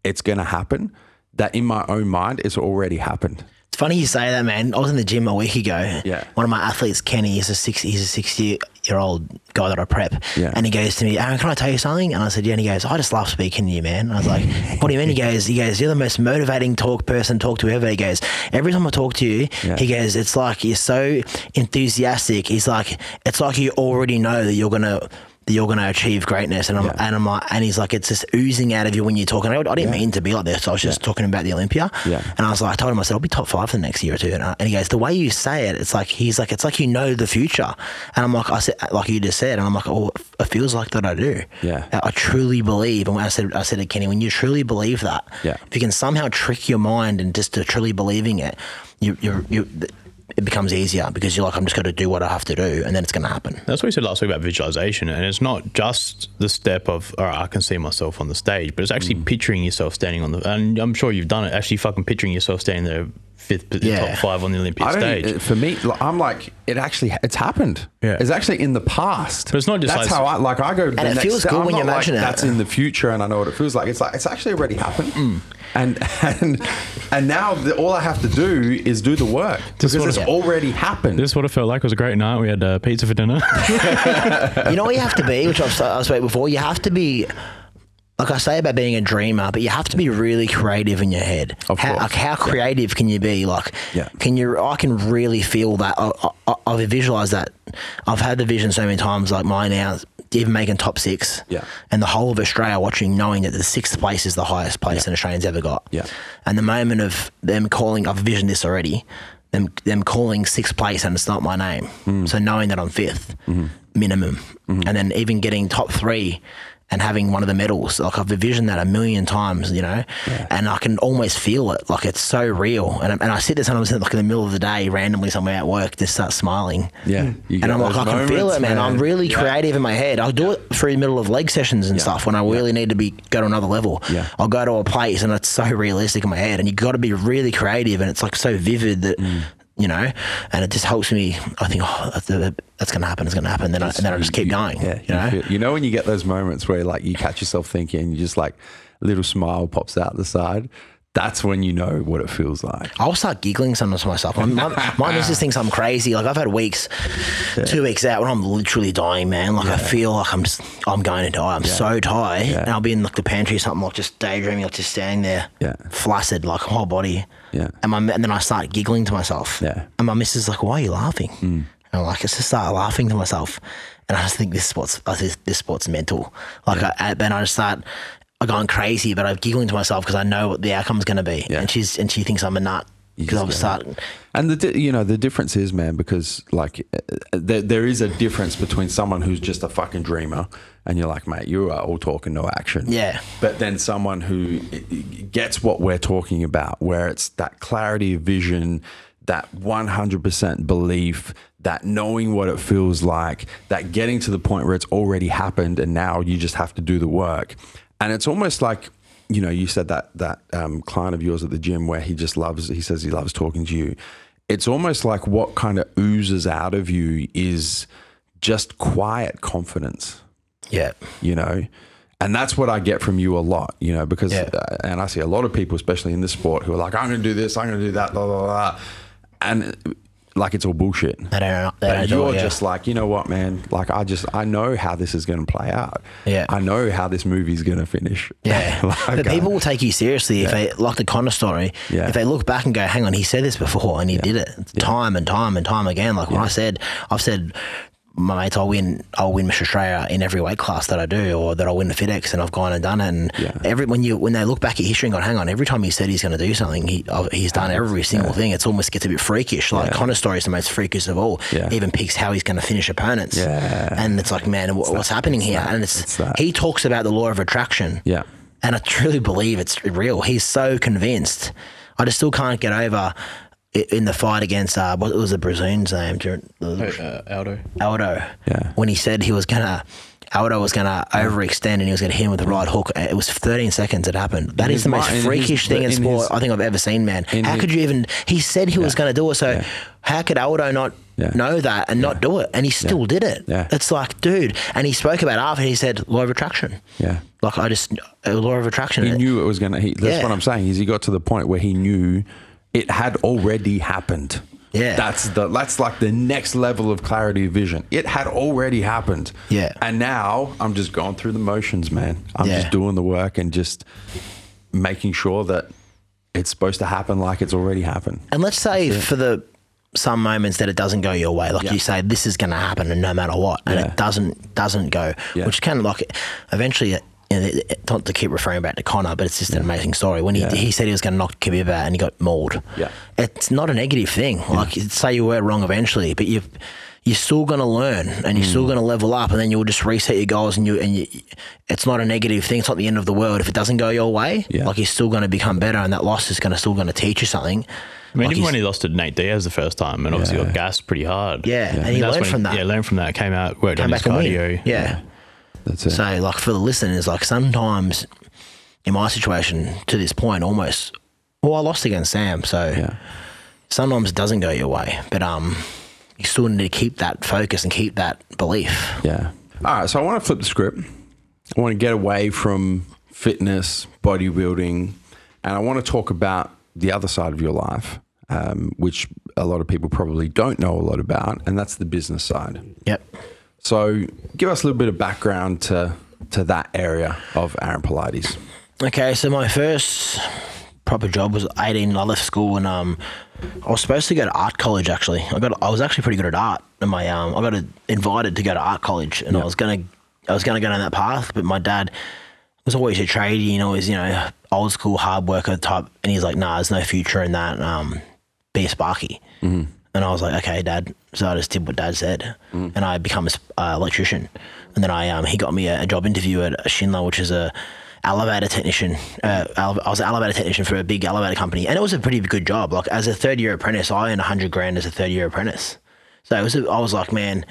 it's going to happen that in my own mind it's already happened. It's funny you say that, man. I was in the gym a week ago. Yeah. One of my athletes, Kenny, is a six. He's a sixty year old guy that I prep. Yeah. And he goes to me, Aaron, can I tell you something? And I said, yeah. And he goes, I just love speaking to you, man. And I was like, what do you mean? He goes, he goes, you're the most motivating talk person talk to ever. He goes, every time I talk to you, Yeah. he goes, it's like you're so enthusiastic. He's like, it's like you already know that you're gonna. That you're going to achieve greatness, and I'm, Yeah. and I'm like, and he's like, it's just oozing out of you when you're talking. I, I didn't mean to be like this. I was just talking about the Olympia, Yeah. and I was like, I told him, I said, I'll be top five for the next year or two. And, I, and he goes, the way you say it, it's like, he's like, it's like you know the future. And I'm like, I said, like you just said, and I'm like, oh, it feels like that I do. Yeah. I I truly believe. And when I said, I said to Kenny, when you truly believe that, Yeah. if you can somehow trick your mind and just to truly believing it, you, you, you, it becomes easier because you're like, I'm just going to do what I have to do, and then it's going to happen. That's what we said last week about visualization, and it's not just the step of, all right, I can see myself on the stage, but it's actually Mm. picturing yourself standing on the. And I'm sure you've done it. Actually, fucking picturing yourself standing there, fifth, Yeah. top five on the Olympia stage. for me, I'm like, it actually, it's happened. Yeah. It's actually in the past. But it's not just That's like- how I, like, I go. the it next feels step. good I'm when you not imagine like, it. That's in the future and I know what it feels like. It's like, it's actually already happened. And, and, and now the, all I have to do is do the work this because what it's it- already happened. this is what it felt like. It was a great night. We had uh, pizza for dinner. you know what you have to be, which I've, I've spoke before. You have to be, like I say about being a dreamer, but you have to be really creative in your head. Of how, course. like, how creative can you be? Like, Yeah. can you? I can really feel that. I, I, I've visualized that. I've had the vision so many times, like mine now. Even making top six, Yeah. and the whole of Australia watching, knowing that the sixth place is the highest place an Australian's ever got, Yeah. And the moment of them calling, I've visioned this already. Them them calling sixth place and it's not my name. Mm. So knowing that I'm 5th Mm-hmm. minimum, and then even getting top three and having one of the medals, like I've envisioned that a million times, you know, and I can almost feel it, like it's so real. And, I- and I sit there sometimes like in the middle of the day, randomly somewhere at work, just start smiling. Yeah, and I'm like, I can feel it, man. I'm really Yeah. creative in my head. I'll do it through the middle of leg sessions and stuff when I really need to be go to another level. Yeah. I'll go to a place and it's so realistic in my head, and you got to be really creative, and it's like so vivid that. Mm. You know, and it just helps me. I think, oh, that's, that's going to happen. It's going to happen. Then I, and then I just keep You- going. Yeah, you know, feel- you know when you get those moments where like you catch yourself thinking, you just like a little smile pops out the side. That's when you know what it feels like. I'll start giggling sometimes to myself. My, my, my missus thinks I'm crazy. Like I've had weeks, two weeks out when I'm literally dying, man. Like I feel like I'm just, I'm going to die. I'm so tired, and I'll be in like the pantry or something, like just daydreaming, like just standing there, Yeah. flaccid, like whole body. Yeah. And my and then I start giggling to myself. Yeah. And my missus is like, "Why are you laughing?" Hmm. And I'm like, "I just start laughing to myself." And I just think this sport's I think this sport's mental. Like, I, I, then I just start. I'm going crazy, but I'm giggling to myself because I know what the outcome's going to be, Yeah. and she's and she thinks I'm a nut because I'm starting. And the di- you know the difference is, man, because like uh, there, there is a difference between someone who's just a fucking dreamer, and you're like, mate, you are all talk and no action. Yeah. But then someone who i- gets what we're talking about, where it's that clarity of vision, that 100% belief, that knowing what it feels like, that getting to the point where it's already happened, and now you just have to do the work. And it's almost like you know, you said that that um, client of yours at the gym where he just loves. He says he loves talking to you. It's almost like what kind of oozes out of you is just quiet confidence. Yeah. You know, and that's what I get from you a lot. You know, because Yeah. uh, and I see a lot of people, especially in this sport, who are like, "I'm going to do this. I'm going to do that." Blah blah blah, and like it's all bullshit. They don't know. But you're yeah. just like, you know what, man? Like, I just, I know how this is going to play out. Yeah. I know how this movie's going to finish. Yeah, Like, but I- people will take you seriously if they like the Conor story. Yeah. If they look back and go, "Hang on, he said this before, and he did it time and time and time again." Like when I said, I've said, "My mates, I'll win. I'll win Miss Australia in every weight class that I do, or that I'll win the FedEx," and I've gone and done it. And Yeah. every when you when they look back at history and go, "Hang on," every time he said he's going to do something, he oh, he's done every single thing. It's almost gets a bit freakish. Like Yeah. Conor's story is the most freakish of all. Yeah. Even picks how he's going to finish opponents. Yeah. and it's like, man, what, what's happening here? that. And it's, It's he talks about the law of attraction. Yeah. And I truly believe it's real. He's so convinced. I just still can't get over in the fight against uh, what was the Brazilian's name? during the- uh, Aldo. Aldo. Yeah. When he said he was gonna. Aldo was going to overextend and he was going to hit him with the right hook. It was 13 seconds it happened. That In is the most mi- in his- freakish thing in in sport his- I think I've ever seen, man. How his- could you even? He said he was going to do it, so Yeah. how could Aldo not Yeah. know that and not do it? And he still did it. Yeah. It's like, dude. And he spoke about it after. He said law of attraction. Yeah. Like I just uh, law of attraction. He knew it was going to, he, that's Yeah. what I'm saying, is he got to the point where he knew it had already happened. Yeah. That's the that's like the next level of clarity of vision. It had already happened. Yeah. And now I'm just going through the motions, man. I'm Yeah. just doing the work and just making sure that it's supposed to happen like it's already happened. And let's say for the some moments that it doesn't go your way, like Yeah. you say, this is going to happen, and no matter what, and Yeah. it doesn't doesn't go, Yeah. which can like eventually. You know, it- it- not to keep referring back to Conor, but it's just an amazing story. When he, Yeah. he said he was going to knock Khabib out and he got mauled, Yeah. it's not a negative thing. Like say you were wrong eventually, but you you're still going to learn and you're Mm. still going to level up, and then you'll just reset your goals. And you and you, it's not a negative thing. It's not the end of the world if it doesn't go your way. Yeah. Like you're still going to become better, and that loss is going to still going to teach you something. I mean, Like even when he lost to Nate Diaz the first time, and obviously Yeah. got gassed pretty hard. Yeah, and he learned when from that. Yeah, learned from that. Came out, worked come on his back and win. cardio. Yeah. That's it. So, like for the listeners, like sometimes in my situation to this point, almost. Well, I lost against Sam, so yeah. sometimes it doesn't go your way, but um, you still need to keep that focus and keep that belief. Yeah. All right. So I want to flip the script. I want to get away from fitness, bodybuilding, and I want to talk about the other side of your life, um, which a lot of people probably don't know a lot about, and that's the business side. Yep. So give us a little bit of background to to that area of Aaron Polotto. Okay, so my first proper job was 18. I left school and um, I was supposed to go to art college. Actually, I got I was actually pretty good at art, and my um, I got invited to go to art college, and I was gonna I was gonna go down that path, but my dad was always a tradie, you know, was you know old school hard worker type, and he's like, nah, there's no future in that. Um, be a sparky. And I was like, okay, dad. So I just did what dad said, and I become an uh, electrician. And then I um, he got me a, a job interview at Schindler, which is a elevator technician. Uh, I was an elevator technician for a big elevator company, and it was a pretty good job. Like as a third year apprentice, I earned hundred grand as a third year apprentice. So it was. A, I was like, man,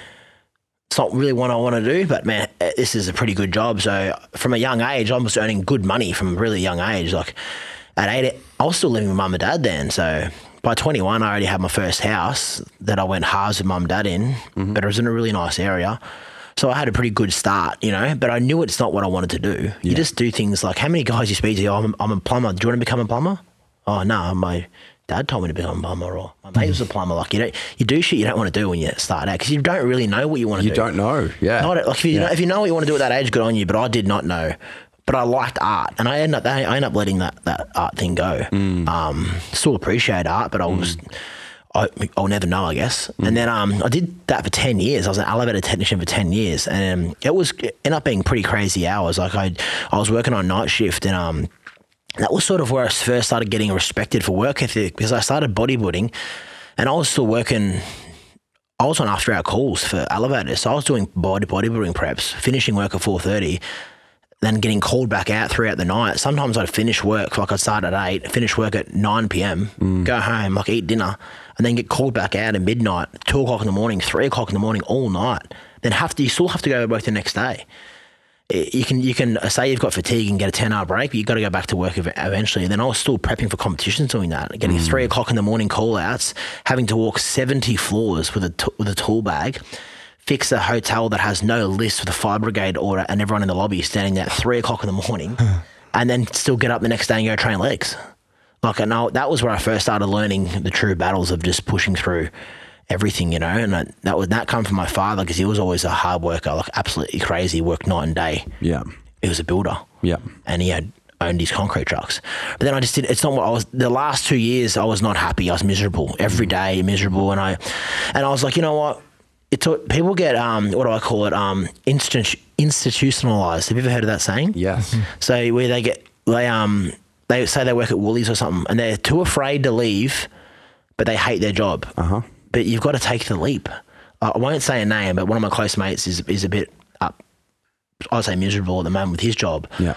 it's not really what I want to do, but man, eh, this is a pretty good job. So from a young age, I was earning good money from a really young age. Like at eight, I was still living with mum and dad then. So by 21, I already had my first house that I went halves with mum and dad in, mm-hmm. but it was in a really nice area. So I had a pretty good start, you know, but I knew it's not what I wanted to do. You just do things like how many guys you speak to, oh, I'm, I'm a plumber. Do you want to become a plumber? Oh, no, my dad told me to become a plumber or my mate was a plumber. Like, you don't, you do shit you don't want to do when you start out because you don't really know what you want to You do. You don't know, yeah. Not like if you, know, if you know what you want to do at that age, good on you. But I did not know. But I liked art, and I end up I ended up letting that, that art thing go. Um, still appreciate art, but I was I, I'll never know, I guess. And then um, I did that for ten years. I was an elevator technician for ten years, and um, it was it ended up being pretty crazy hours. Like I I was working on night shift, and um, that was sort of where I first started getting respected for work ethic because I started bodybuilding, and I was still working. I was on after hour calls for elevators, so I was doing body bodybuilding preps, finishing work at four thirty, then getting called back out throughout the night. Sometimes I'd finish work, like I'd start at eight, finish work at nine p.m., mm. go home, like eat dinner, and then get called back out at midnight, two o'clock in the morning, three o'clock in the morning, all night. Then have to, you still have to go to work the next day you can you can say you've got fatigue and get a 10 hour break, but you've got to go back to work eventually. And then I was still prepping for competitions doing that, getting mm. three o'clock in the morning call outs, having to walk 70 floors with a, t- with a tool bag, fix a hotel that has no list with a fire brigade order and everyone in the lobby standing there at three o'clock in the morning, and then still get up the next day and go train legs. Like I know that was where I first started learning the true battles of just pushing through everything, you know. And I, that was that come from my father because he was always a hard worker, like absolutely crazy, worked night and day. Yeah. He was a builder. Yeah. and he had owned his concrete trucks. But then I just did. It's not what I was. The last two years, I was not happy. I was miserable every mm. day, miserable, and I, and I was like, you know what? It's people get um, what do I call it? Um, instant institutionalized. Have you ever heard of that saying? Yes. So where they get they um they say they work at Woolies or something, and they're too afraid to leave, but they hate their job. Uh-huh. But you've got to take the leap. I won't say a name, but one of my close mates is is a bit up. I'd say miserable at the moment with his job. Yeah.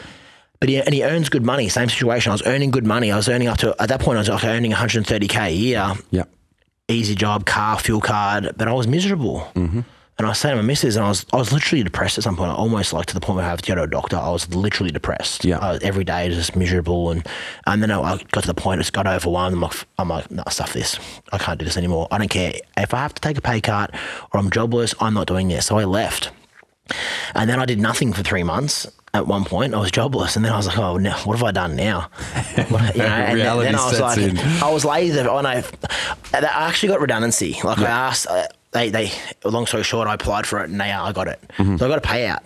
But he, and he earns good money. Same situation. I was earning good money. I was earning up to at that point. I was like earning 130k a year. Yeah. Easy job, car, fuel card. But I was miserable. Mm-hmm. And I saying to my missus, and I was I was literally depressed at some point. Almost like to the point where I have to go to a doctor. I was literally depressed. Yeah. I was, every day just miserable, and and then I I got to the point. It's got overwhelmed. I'm like, I'm like, no, stuff this. I can't do this anymore. I don't care if I have to take a pay cut or I'm jobless. I'm not doing this. So I left. And then I did nothing for three months. At one point. I was jobless, and then I was like, "Oh, now, what have I done now?" What- you know, and then, then I was sets like, in. I was lazy. And I, I actually got redundancy. Like I asked, uh, they, they. Long story short, I applied for it, and they, I got it. Mm-hmm. So I got a payout.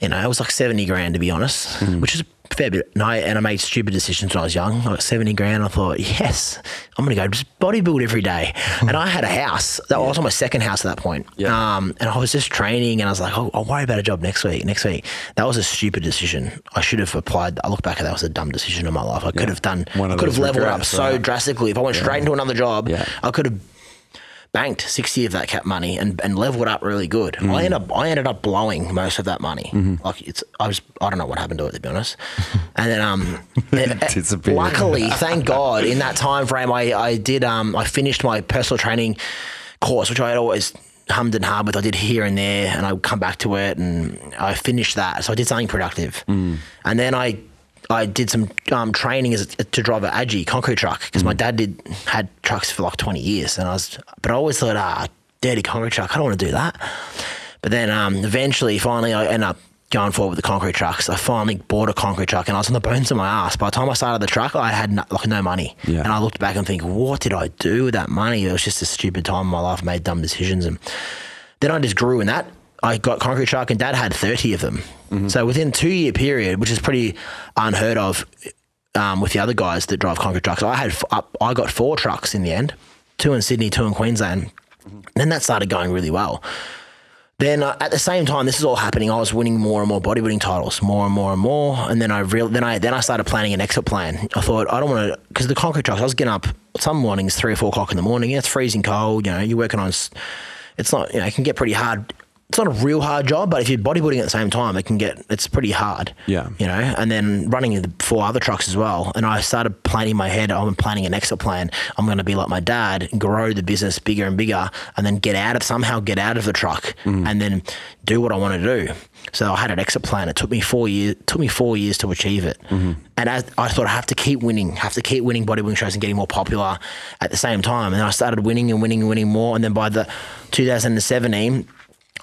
You know, it was like seventy grand to be honest, Mm-hmm. which is fair bit. And I, and I made stupid decisions when I was young. I got seventy grand. I thought, yes, I'm gonna go just bodybuild every day. and I had a house. That was on my second house at that point. Yeah. Um, and I was just training, and I was like, oh, I'll worry about a job next week. Next week. That was a stupid decision. I should have applied. I look back at that was a dumb decision in my life. I could have done. One I could have leveled up so right? drastically. If I went straight into another job, Yeah. I could have banked 60 of that cap money and, and leveled up really good. Mm-hmm. I ended up I ended up blowing most of that money. Like it's I was I don't know what happened to it to be honest. And then um it- Disappeared. luckily, thank God, in that time frame I, I did um I finished my personal training course, which I had always hummed and hard with. I did here and there and I would come back to it and I finished that. So I did something productive. Mm. And then I I did some um, training as a, to drive an Agi concrete truck because Mm. my dad did had trucks for like 20 years and I was but I always thought ah dirty concrete truck I don't want to do that but then um, eventually finally I ended up going forward with the concrete trucks I finally bought a concrete truck and I was on the bones of my ass by the time I started the truck I had no, like no money Yeah. and I looked back and think what did I do with that money it was just a stupid time in my life I made dumb decisions and then I just grew in that. I got concrete truck, and Dad had thirty of them. So within two year period, which is pretty unheard of um, with the other guys that drive concrete trucks, I had I got four trucks in the end, two in Sydney, two in Queensland. Then that started going really well. Then uh, at the same time, this is all happening. I was winning more and more bodybuilding titles, more and more and more. And then I real then I then I started planning an exit plan. I thought I don't want to because the concrete trucks. I was getting up some mornings three or four o'clock in the morning. It's freezing cold. You know, you're working on. It's not. You know, it can get pretty hard. It's not a real hard job, but if you're bodybuilding at the same time, it can get. It's pretty hard. Yeah. You know, and then running the four other trucks as well. And I started planning my head. I'm planning an exit plan. I'm going to be like my dad, grow the business bigger and bigger, and then get out of somehow get out of the truck, mm. and then do what I want to do. So I had an exit plan. It took me four years. Took me four years to achieve it. Mm-hmm. And as, I thought I have to keep winning, have to keep winning bodybuilding shows and getting more popular at the same time. And I started winning and winning and winning more. And then by the 2017,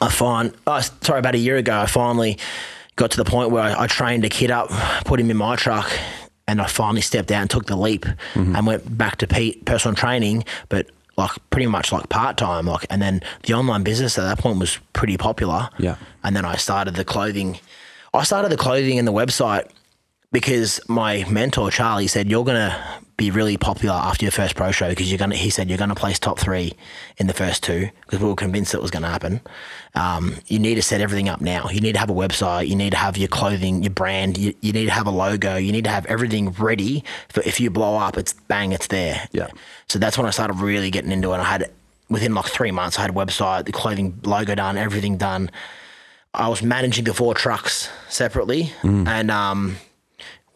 I find, oh, sorry, about a year ago, I finally got to the point where I, I trained a kid up, put him in my truck, and I finally stepped out and took the leap mm-hmm. and went back to Pete personal training, but like pretty much like part time. Like, and then the online business at that point was pretty popular. Yeah. And then I started the clothing. I started the clothing and the website because my mentor Charlie said you're gonna be really popular after your first pro show because you're gonna. He said you're gonna place top three in the first two because we were convinced it was gonna happen. Um, you need to set everything up now. You need to have a website. You need to have your clothing, your brand. You, you need to have a logo. You need to have everything ready for if you blow up. It's bang. It's there. Yeah. So that's when I started really getting into it. I had within like three months, I had a website, the clothing logo done, everything done. I was managing the four trucks separately and um,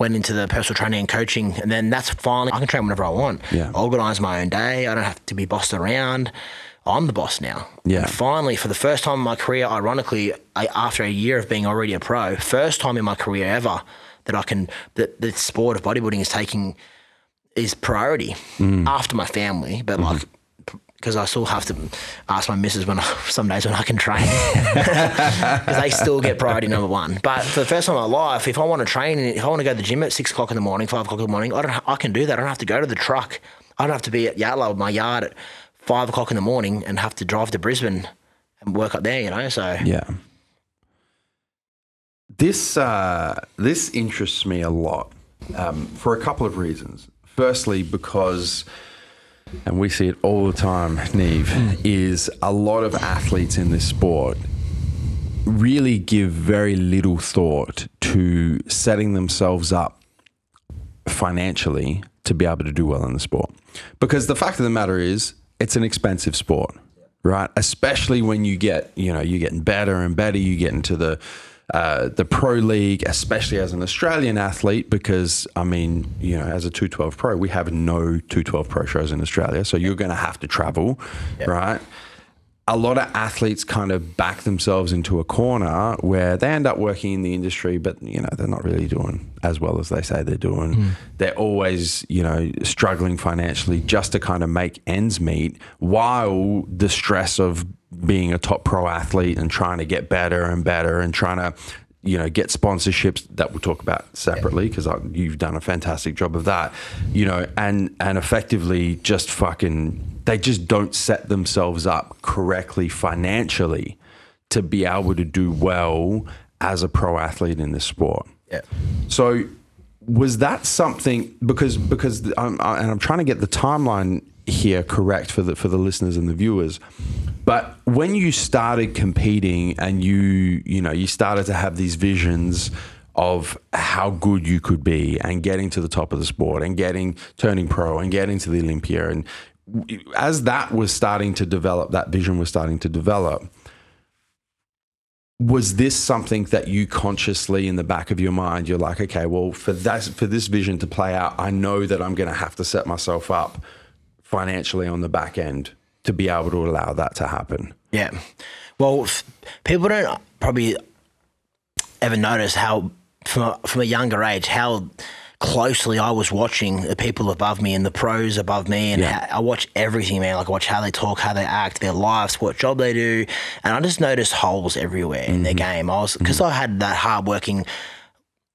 went into the personal training and coaching. And then that's finally, I can train whenever I want. Yeah. Organize my own day. I don't have to be bossed around. I'm the boss now. Yeah. And finally, for the first time in my career, ironically, I, after a year of being already a pro, first time in my career ever that I can, that the sport of bodybuilding is taking, is priority mm. after my family, but mm-hmm. like, because I still have to ask my missus when I, some days when I can train because they still get priority number one. But for the first time in my life, if I want to train, if I want to go to the gym at six o'clock in the morning, five o'clock in the morning, I don't. I can do that. I don't have to go to the truck. I don't have to be at Yatala, my yard, at five o'clock in the morning and have to drive to Brisbane and work up there. You know, so Yeah. This uh, this interests me a lot um, for a couple of reasons. Firstly, because, and we see it all the time, Neve, is a lot of athletes in this sport really give very little thought to setting themselves up financially to be able to do well in the sport. Because the fact of the matter is, it's an expensive sport, right? Especially when you get, you know, you're getting better and better. You get into the uh, the pro league, especially as an Australian athlete, because I mean, you know, as a 212 pro, we have no 212 pro shows in Australia, so you're going to have to travel, right? A lot of athletes kind of back themselves into a corner where they end up working in the industry, but you know they're not really doing as well as they say they're doing. Hmm. They're always you know struggling financially just to kind of make ends meet, while the stress of being a top pro athlete and trying to get better and better and trying to you know, get sponsorships that we'll talk about separately because you've done a fantastic job of that, you know, and and effectively just fucking they just don't set themselves up correctly financially to be able to do well as a pro athlete in this sport. Yeah. So was that something because because I'm, I, and I'm trying to get the timeline here correct for the for the listeners and the viewers. But when you started competing and you you know you started to have these visions of how good you could be and getting to the top of the sport and getting turning pro and getting to the Olympia and as that was starting to develop that vision was starting to develop was this something that you consciously in the back of your mind you're like okay well for that for this vision to play out i know that i'm going to have to set myself up financially on the back end to be able to allow that to happen Yeah. Well, f- people don't probably ever notice how, from a, from a younger age, how closely I was watching the people above me and the pros above me, and Yeah. how, I watch everything, man. Like I watch how they talk, how they act, their lives, what job they do, and I just noticed holes everywhere in their mm-hmm. game. I was because I had that hard working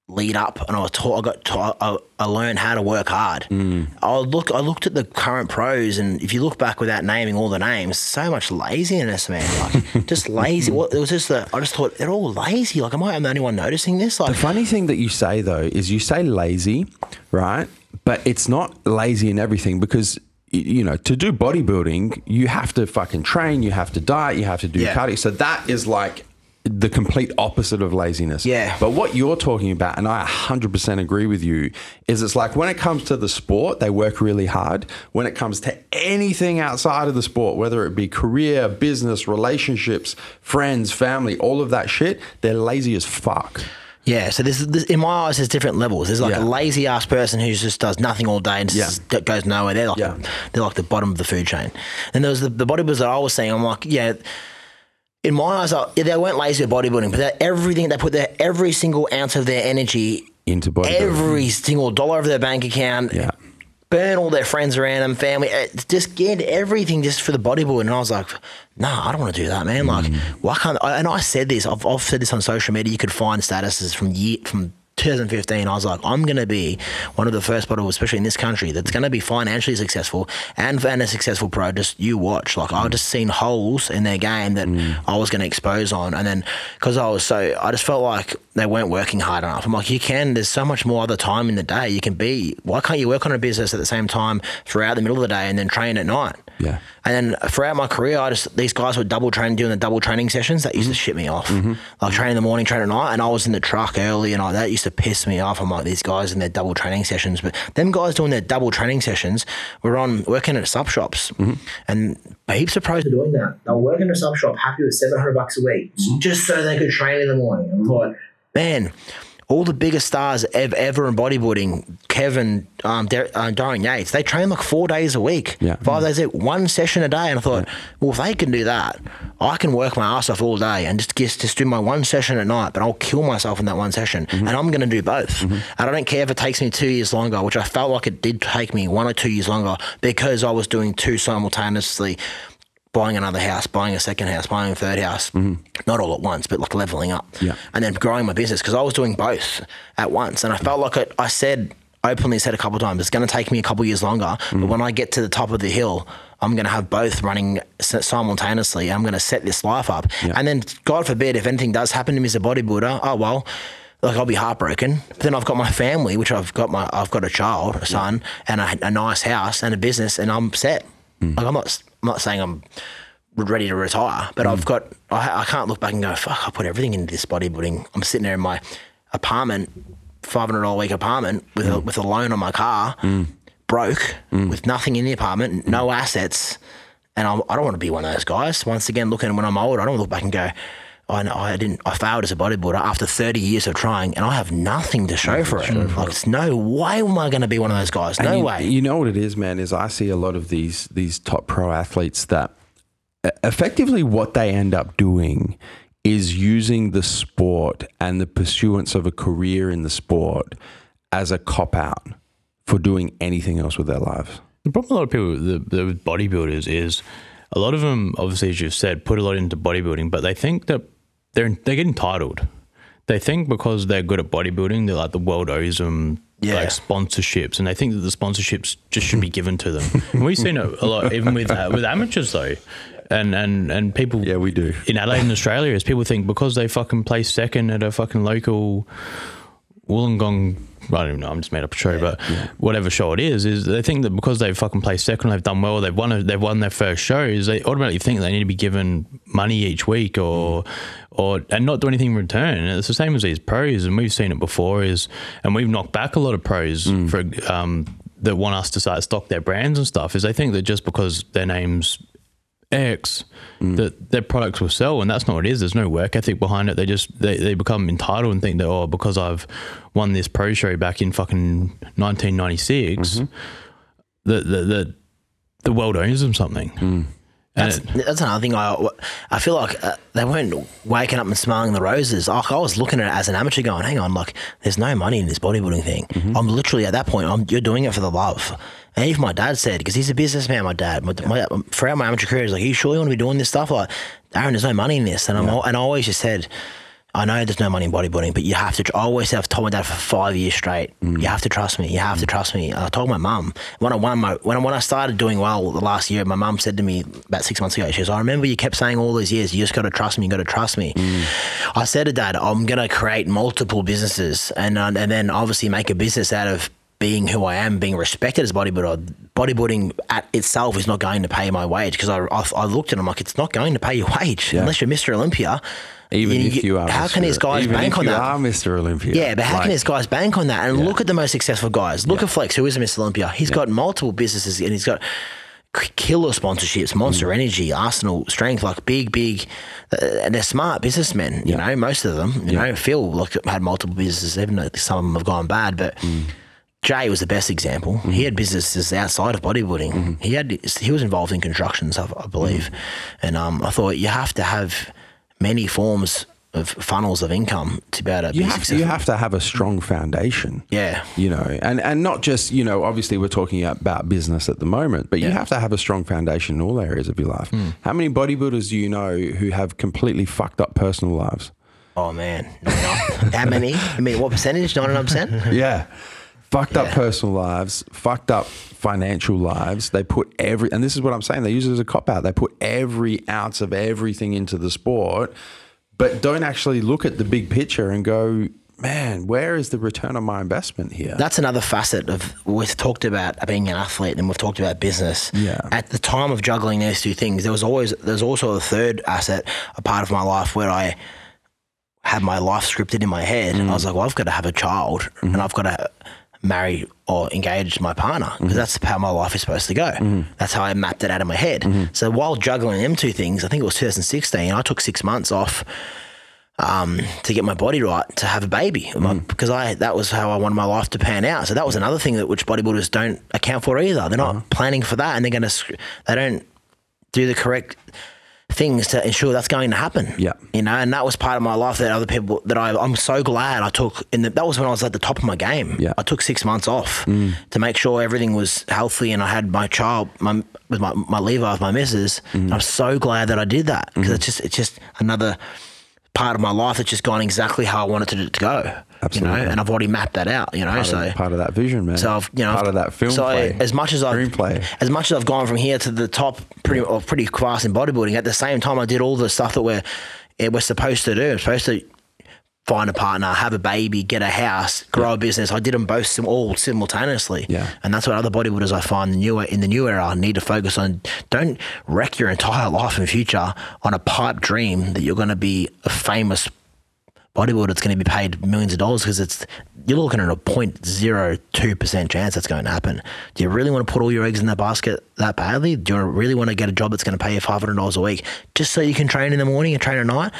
lead up and I was taught I got taught I, I learned how to work hard. Hmm. I look I looked at the current pros and if you look back without naming all the names, so much laziness, man. Like just lazy. What it was just the I just thought they're all lazy. Like am I am the only one noticing this? Like The funny thing that you say though is you say lazy, right? But it's not lazy in everything because you know to do bodybuilding you have to fucking train, you have to diet, you have to do Yeah. cardio. So that is like the complete opposite of laziness. Yeah. But what you're talking about, and I 100% agree with you, is it's like when it comes to the sport, they work really hard. When it comes to anything outside of the sport, whether it be career, business, relationships, friends, family, all of that shit, they're lazy as fuck. Yeah, so this, this in my eyes, there's different levels. There's like Yeah. a lazy ass person who just does nothing all day and just Yeah. goes nowhere. They're like Yeah. they're like the bottom of the food chain. And there was the, the bodybuilders that I was saying. I'm like, yeah. In my eyes, they weren't lazy with bodybuilding, but everything they put their every single ounce of their energy, Into bodybuilding. every single dollar of their bank account, Yeah. burn all their friends around them, family, eh, just get everything just for the bodybuilding. And I was like, nah, I don't want to do that, man. Like, Mm. why can't? I, and I said this. I've, I've said this on social media. You could find statuses from year from. 2015, I was like, I'm going to be one of the first bodybuilders, especially in this country, that's going to be financially successful and, and a successful pro. Just you watch. Like, I just seen holes in their game that mm. I was going to expose on. And then, because I was so, I just felt like they weren't working hard enough. I'm like, you can, there's so much more other time in the day. You can be, why can't you work on a business at the same time throughout the middle of the day and then train at night? Yeah. And then throughout my career, I just these guys were double training, doing the double training sessions. That used to mm-hmm. shit me off. Mm-hmm. Like train in the morning, train at night, and I was in the truck early, and all that used to piss me off. I'm like these guys in their double training sessions, but them guys doing their double training sessions were on working at sub shops, mm-hmm. and heaps of pros are doing that. They were working at a sub shop, happy with seven hundred bucks a week, mm-hmm. just so they could train in the morning. I'm like, man. All the biggest stars ever, ever in bodybuilding, Kevin, um, Der- uh, Dorian Yates, they train like four days a week, Yeah. five days a week, one session a day. And I thought, well, if they can do that, I can work my ass off all day and just just, just do my one session at night, but I'll kill myself in that one session. And I'm going to do both. And I don't care if it takes me two years longer, which I felt like it did take me one or two years longer because I was doing two simultaneously buying another house, buying a second house, buying a third house, mm-hmm. not all at once, but like leveling up, Yeah. and then growing my business because I was doing both at once, and I felt like it. I said openly said a couple of times, it's going to take me a couple of years longer, but mm-hmm. when I get to the top of the hill. I'm going to have both running simultaneously. I'm going to set this life up. Yeah. And then, God forbid, if anything does happen to me as a bodybuilder, oh, well, like I'll be heartbroken. But then I've got my family, which I've got my, I've got a child, a son, and a, a nice house and a business, and I'm set. Mm. Like I'm not, I'm not saying I'm ready to retire, but I've mm. got, I, I can't look back and go, fuck, I put everything into this bodybuilding. I'm sitting there in my apartment, five hundred dollar a week apartment with a, mm. with a loan on my car, mm. broke with nothing in the apartment, no assets, and I'm, I don't want to be one of those guys. Once again, looking when I'm old, I don't look back and go. I, I didn't. I failed as a bodybuilder after 30 years of trying, and I have nothing to show for it. Like, it's no way am I going to be one of those guys. No you, way. You know what it is, man? Is I see a lot of these these top pro athletes that effectively what they end up doing is using the sport and the pursuance of a career in the sport as a cop out for doing anything else with their lives. The problem with a lot of people, the, the bodybuilders, is a lot of them, obviously, as you've said, put a lot into bodybuilding, but they think that they're they get entitled. they think because they're good at bodybuilding, they're like the world owes them Yeah. like sponsorships, and they think that the sponsorships just should be given to them. and we've seen it a lot, even with uh, with amateurs though, and and and people. Yeah, we do. in Adelaide and Australia is people think because they fucking place second at a fucking local Wollongong. I don't even know. I'm just made up a show, but whatever show it is, is they think that because they've fucking placed second, they've done well, they've won, a, they've won their first shows, they automatically think they need to be given money each week or, or and not do anything in return. And it's the same as these pros, and we've seen it before. Is and we've knocked back a lot of pros mm. for um, that want us to start stock their brands and stuff. Is they think that just because their names X mm. that their products will sell, and that's not what it is. There's no work ethic behind it. They just they, they become entitled and think that oh because I've won this pro show back in fucking 1996, mm-hmm. that the, the the world owes them something. And That's, that's another thing. I I feel like uh, they weren't waking up and smelling the roses. Like I was looking at it as an amateur, going, "Hang on, like there's no money in this bodybuilding thing." Mm-hmm. I'm literally at that point. I'm you're doing it for the love. And even my dad said, because he's a businessman. My dad, my, my, throughout my amateur career, he's like, "Are you sure you want to be doing this stuff?" Like, Aaron, there's no money in this, and I'm and I always just said. I know there's no money in bodybuilding, but you have to. I always have told my dad for five years straight. Mm. You have to trust me. You have to trust me. I told my mum when I won my when I, when I started doing well the last year. My mum said to me about six months ago. She goes, "I remember you kept saying all those years. You just got to trust me. You got to trust me." Mm. I said to dad, "I'm going to create multiple businesses, and uh, and then obviously make a business out of." Being who I am, being respected as a bodybuilder, bodybuilding at itself is not going to pay my wage because I, I, I looked at it, I'm like, it's not going to pay your wage unless you're Mr. Olympia. Even if you are, how can Mr. these guys even bank if on you that? are Mr. Olympia. Yeah, but how Like, can these guys bank on that? And look at the most successful guys. Look at Flex, who is a Mr. Olympia. He's got multiple businesses and he's got killer sponsorships, Monster Mm. Energy, Arsenal Strength, like big, big, uh, and they're smart businessmen. You know, most of them. You know, Phil like had multiple businesses, even though some of them have gone bad, but. Mm. Jay was the best example. He had businesses outside of bodybuilding. Mm-hmm. He had he was involved in constructions, I, I believe, and um, I thought you have to have many forms of funnels of income to be able to You be have, successful. you have to have a strong foundation. Yeah. You know, and, and not just, you know, obviously we're talking about business at the moment, but you have to have a strong foundation in all areas of your life. Hmm. How many bodybuilders do you know who have completely fucked up personal lives? Oh man, No, no. how many? I mean, what percentage? Ninety nine percent. Yeah. Fucked up personal lives, fucked up financial lives. They put every, and this is what I'm saying, they use it as a cop out. They put every ounce of everything into the sport, but don't actually look at the big picture and go, man, where is the return on my investment here? That's another facet of we've talked about being an athlete and we've talked about business. Yeah. At the time of juggling those two things, there was always there's also a third asset, a part of my life where I had my life scripted in my head. Mm. I was like, well, I've got to have a child mm-hmm. and I've got to marry or engage my partner because mm-hmm. that's how my life is supposed to go. Mm-hmm. That's how I mapped it out in my head. Mm-hmm. So while juggling them two things, I think it was 2016, I took six months off um, to get my body right to have a baby My- because I that was how I wanted my life to pan out. So that was another thing that which bodybuilders don't account for either. They're not uh-huh. planning for that, and they're going to they don't do the correct things to ensure that's going to happen. Yeah. you know, and that was part of my life that other people that I I'm so glad I took. In the, that was when I was at the top of my game. Yeah. I took six months off mm. to make sure everything was healthy, and I had my child my with my my lever with my missus. And I'm so glad that I did that because mm. it's just it's just another part of my life that's just gone exactly how I wanted it to go. Absolutely. You know, and I've already mapped that out. You know, part, so of, part of that vision, man. so I've, you know, part of that film So play. as much as I've screenplay. as much as I've gone from here to the top, pretty or pretty fast in bodybuilding. At the same time, I did all the stuff that we're eh, we're supposed to do. I'm supposed to find a partner, have a baby, get a house, grow a business. I did them both sim- all simultaneously. Yeah. and that's what other bodybuilders I find the new in the new era need to focus on. Don't wreck your entire life and future on a pipe dream that you're going to be a famous bodybuilder that's going to be paid millions of dollars because it's you're looking at a 0.02 percent chance that's going to happen. Do you really want to put all your eggs in that basket that badly? Do you really want to get a job that's going to pay you five hundred dollars a week just so you can train in the morning and train at night?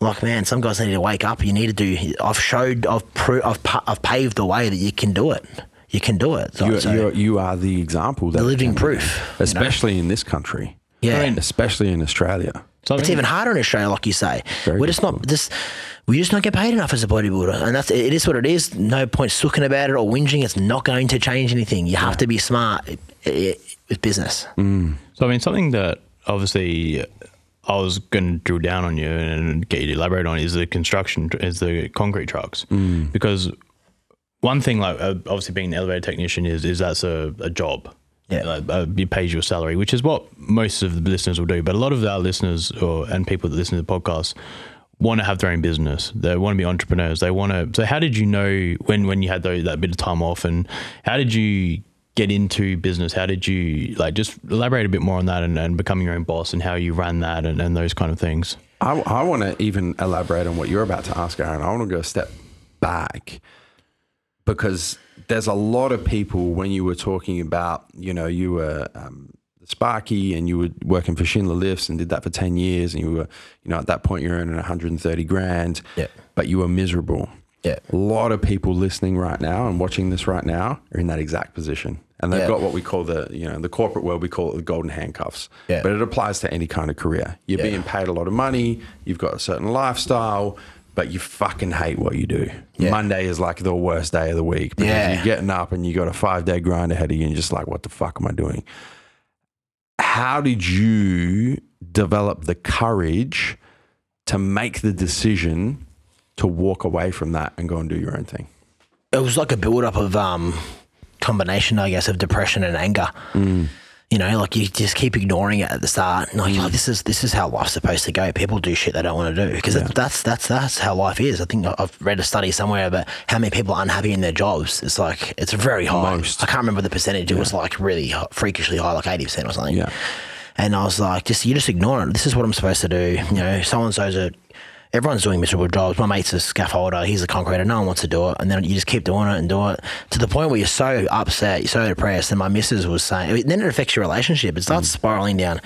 Like man, some guys need to wake up. You need to do. I've showed. I've pro, I've pa- I've paved the way that you can do it. You can do it. So, You're, so- you're, you are the example. That The living can be, proof, you know? especially in this country. Yeah. I mean, especially in Australia. It's even harder in Australia, like you say. Very We're just not just we just not get paid enough as a bodybuilder, and that's it is what it is. No point sooking about it or whinging. It's not going to change anything. You have to be smart i- i- with business. Mm. So I mean, something that obviously I was going to drill down on you and get you to elaborate on is the construction, is the concrete trucks, because one thing like uh, obviously being an elevator technician is is that's a, a job. Yeah. Like, uh, it pays you a salary, which is what most of the listeners will do. But a lot of our listeners or and people that listen to the podcast want to have their own business. They want to be entrepreneurs. They want to. So, how did you know when when you had those, that bit of time off, and how did you get into business? How did you like just elaborate a bit more on that and, and becoming your own boss and how you ran that and, and those kind of things? I, I want to even elaborate on what you're about to ask, Aaron. I want to go a step back because there's a lot of people when you were talking about, you know, you were um, Sparky and you were working for Schindler Lifts and did that for 10 years and you were, you know, at that point you're earning 130 grand, Yeah. but you were miserable. Yeah. A lot of people listening right now and watching this right now are in that exact position. And they've Yeah. got what we call the, you know, in the corporate world, we call it the golden handcuffs. Yeah. But it applies to any kind of career. You're Yeah. being paid a lot of money, you've got a certain lifestyle, but you fucking hate what you do. Monday is like the worst day of the week because Yeah. you're getting up and you got a five day grind ahead of you and you're just like, what the fuck am I doing? How did you develop the courage to make the decision to walk away from that and go and do your own thing? it was like a build up of um combination, I guess, of depression and anger. Mm. You know, like you just keep ignoring it at the start. Like, you're like mm. this is this is how life's supposed to go. People do shit they don't want to do because that's that's that's how life is. I think I've read a study somewhere about how many people are unhappy in their jobs. It's like it's very high. Most. I can't remember the percentage. It was like really freakishly high, like eighty percent or something. Yeah. And I was like, just you just ignore it. This is what I'm supposed to do. You know, so and so's a everyone's doing miserable jobs. My mate's a scaffolder, he's a concreter, no one wants to do it. And then you just keep doing it and doing it to the point where you're so upset, you're so depressed. And my missus was saying then it affects your relationship. It starts mm. spiraling down.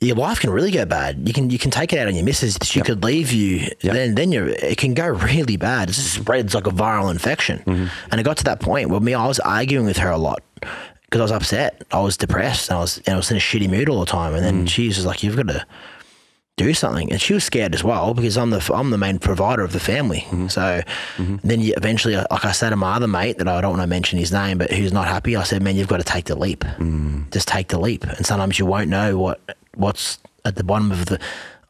Your life can really go bad. You can you can take it out on your missus. She could leave you. Then then you it can go really bad. It just mm-hmm. spreads like a viral infection. Mm-hmm. And it got to that point where me I was arguing with her a lot because I was upset. I was depressed. And I was and I was in a shitty mood all the time. And then mm. she was like, "You've got to do something," and she was scared as well because I'm the I'm the main provider of the family. Mm-hmm. So mm-hmm. then you eventually, like I said to my other mate that I don't want to mention his name, but who's not happy, I said, "Man, you've got to take the leap. Mm. Just take the leap." And sometimes you won't know what what's at the bottom of the.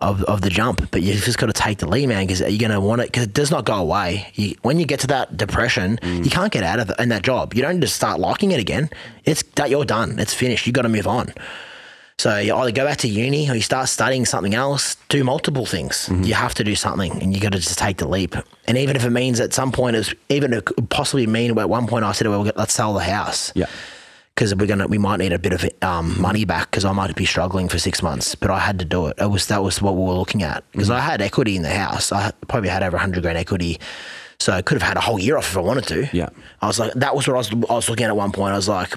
Of, of the jump, but you've just got to take the lead, man, because you're going to want it, because it does not go away. You, when you get to that depression, mm. you can't get out of it in that job. You don't just start liking it again. It's that you're done. It's finished. You got to move on. So you either go back to uni or you start studying something else, do multiple things. You have to do something and you got to just take the leap. And even if it means at some point, it's, even it could possibly mean at one point I said, well, let's sell the house. Yeah. Because we're gonna, we might need a bit of um, money back because I might be struggling for six months, but I had to do it. It was that was what we were looking at because I had equity in the house. I probably had over hundred grand equity, so I could have had a whole year off if I wanted to. Yeah. I was like, that was what I was, I was looking at at one point. I was like,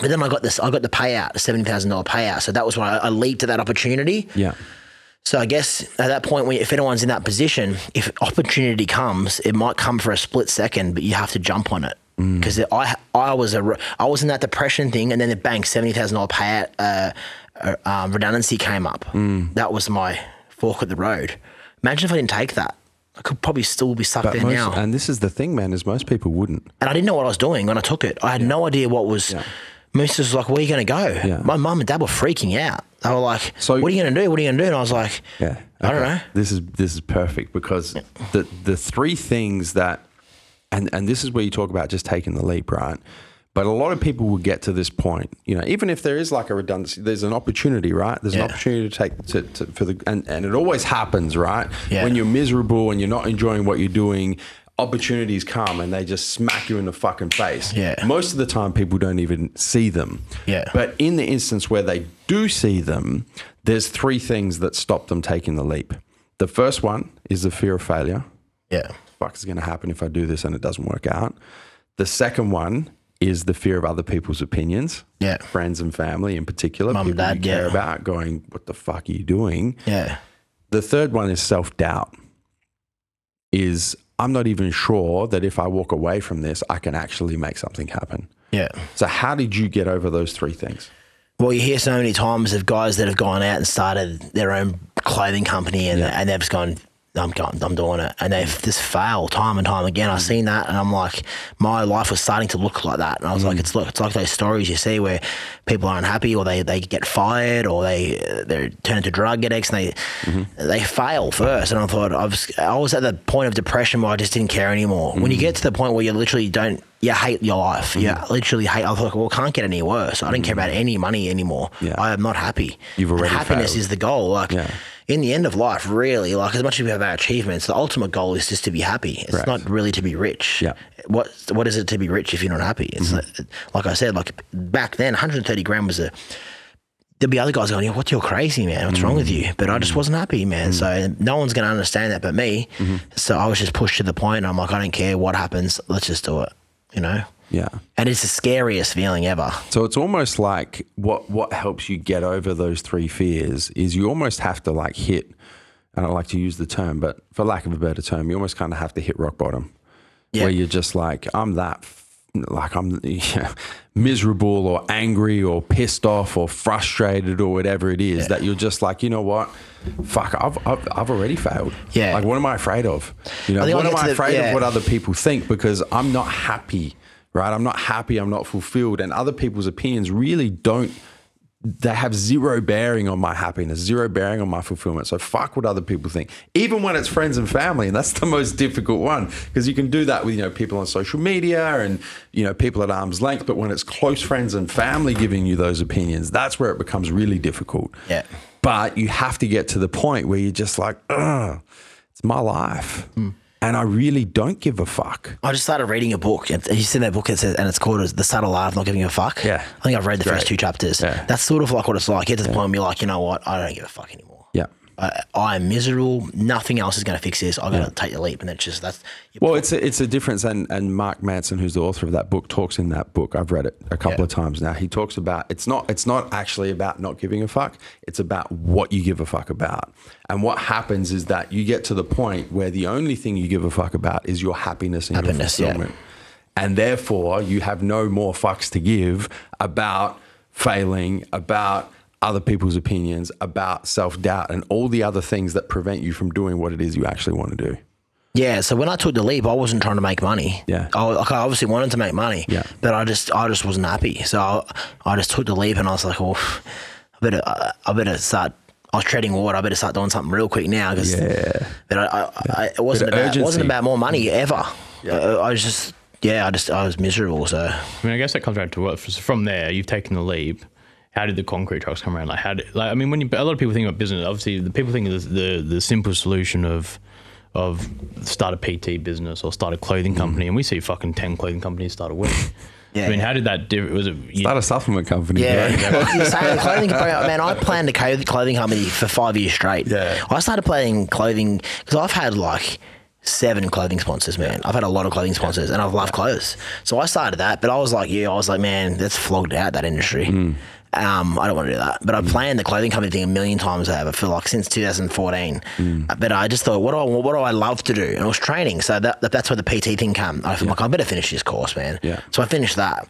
but then I got this, I got the payout, the seventy thousand dollar payout. So that was when I, I leaped to that opportunity. Yeah. So I guess at that point, when if anyone's in that position, if opportunity comes, it might come for a split second, but you have to jump on it. Because I I was a I was in that depression thing, and then the bank seventy thousand dollar payout uh, uh, um, redundancy came up. That was my fork at the road. Imagine if I didn't take that, I could probably still be stuck But there most, now. and this is the thing, man, is most people wouldn't. and I didn't know what I was doing when I took it. I had no idea what was. Moose was like, "Where are you going to go?" Yeah. My mum and dad were freaking out. They were like, So- "What are you going to do? What are you going to do?" And I was like, Yeah. I don't know. This is this is perfect because the the three things that and and this is where you talk about just taking the leap, right? But a lot of people will get to this point, you know, even if there is like a redundancy, there's an opportunity, right? There's Yeah. an opportunity to take to, to for the and, and it always happens, right? Yeah. When you're miserable and you're not enjoying what you're doing, opportunities come and they just smack you in the fucking face. Yeah. Most of the time people don't even see them. Yeah. But in the instance where they do see them, there's three things that stop them taking the leap. The first one is the fear of failure. Yeah, Fuck is going to happen if I do this and it doesn't work out. The second one is the fear of other people's opinions. Yeah. Friends and family in particular. Mum people you dad, care yeah. about going, what the fuck are you doing? yeah, The third one is self doubt. Is I'm not even sure that if I walk away from this, I can actually make something happen. yeah. So, how did you get over those three things? Well, you hear so many times of guys that have gone out and started their own clothing company, and, Yeah. and they've just gone, I'm going, I'm doing it, and they've just failed time and time again. I've mm. seen that, and I'm like, my life was starting to look like that, and I was like, mm. it's look, it's like those stories you see where people are unhappy, or they, they get fired, or they they turn into drug addicts, and they mm-hmm. they fail first. And I thought I was I was at the point of depression where I just didn't care anymore. When you mm. get to the point where you literally don't. You hate your life. You literally hate. I thought, well, it can't get any worse. I don't care about any money anymore. Yeah. I am not happy. You've And already happiness failed. is the goal. Like Yeah. In the end of life, really, like as much as we have our achievements, the ultimate goal is just to be happy. It's Correct. not really to be rich. Yeah. What What is it to be rich if you're not happy? It's like, like I said, like back then, 130 grand was a. There'd be other guys going, "Yeah, what? You're crazy, man. What's wrong with you?" Mm-hmm. But I just mm-hmm. wasn't happy, man. So no one's going to understand that but me. So I was just pushed to the point. I'm like, I don't care what happens. Let's just do it. You know. Yeah. And it's the scariest feeling ever. So it's almost like what what helps you get over those three fears is you almost have to like hit. And I don't like to use the term, but for lack of a better term, you almost kind of have to hit rock bottom, Yeah. where you're just like, I'm that, like I'm yeah, miserable or angry or pissed off or frustrated or whatever it is that you're just like, you know what, fuck, I've I've, I've already failed. Yeah. Like, what am I afraid of? You know, what am I to the- afraid yeah. of? What other people think because I'm not happy, right? I'm not happy. I'm not fulfilled, and other people's opinions really don't. They have zero bearing on my happiness, zero bearing on my fulfillment. So fuck what other people think, even when it's friends and family, and that's the most difficult one because you can do that with you know people on social media and you know people at arm's length. But when it's close friends and family giving you those opinions, that's where it becomes really difficult. Yeah. But you have to get to the point where you're just like, ugh, it's my life. Hmm. And I really don't give a fuck. I just started reading a book. and You seen that book? It says, and it's called "The Subtle Art of Not Giving a Fuck." Yeah. I think I've read the Great. first two chapters. Yeah. That's sort of like what it's like. Get to the point where you're like, you know what? I don't give a fuck anymore. I, I am miserable. Nothing else is going to fix this. I got to take the leap, and it's just that's. Well, it's a, it's a difference, and, and Mark Manson, who's the author of that book, talks in that book. I've read it a couple Yeah. of times now. He talks about it's not it's not actually about not giving a fuck. It's about what you give a fuck about. And what happens is that you get to the point where the only thing you give a fuck about is your happiness and Happiness, your yeah. and therefore you have no more fucks to give about failing, about other people's opinions, about self doubt, and all the other things that prevent you from doing what it is you actually want to do. Yeah, so when I took the leap, I wasn't trying to make money. Yeah. I, like, I obviously wanted to make money. Yeah. but I just I just wasn't happy. So I, I just took the leap, and I was like, well, I better I, I better start. I was treading water. I better start doing something real quick now because. Yeah. But I, I, I it wasn't Bit of about it wasn't about more money mm. ever. I, uh, I was just yeah. I just I was miserable. So I mean, I guess that comes down to what from there you've taken the leap. How did the concrete trucks come around? Like, how did like I mean, when you, a lot of people think about business, obviously the people think of the the, the simple solution of of start a PT business or start a clothing company, and we see fucking ten clothing companies start a week. Yeah, I mean, yeah. how did that? Diff- was it? You, Start a supplement company. Yeah, bro. You're saying clothing man. I planned a clothing company for five years straight. Yeah. I started playing clothing because I've had like seven clothing sponsors, man. I've had a lot of clothing sponsors, and I've loved clothes. So I started that, but I was like, yeah, I was like, man, that's flogged out that industry. Hmm. Um, I don't want to do that. But I planned the clothing company thing a million times over for like since 2014. Hmm. But I just thought, what do I what do I love to do? And it was training. So that, that that's where the PT thing came. I feel like I better finish this course, man. Yeah. So I finished that.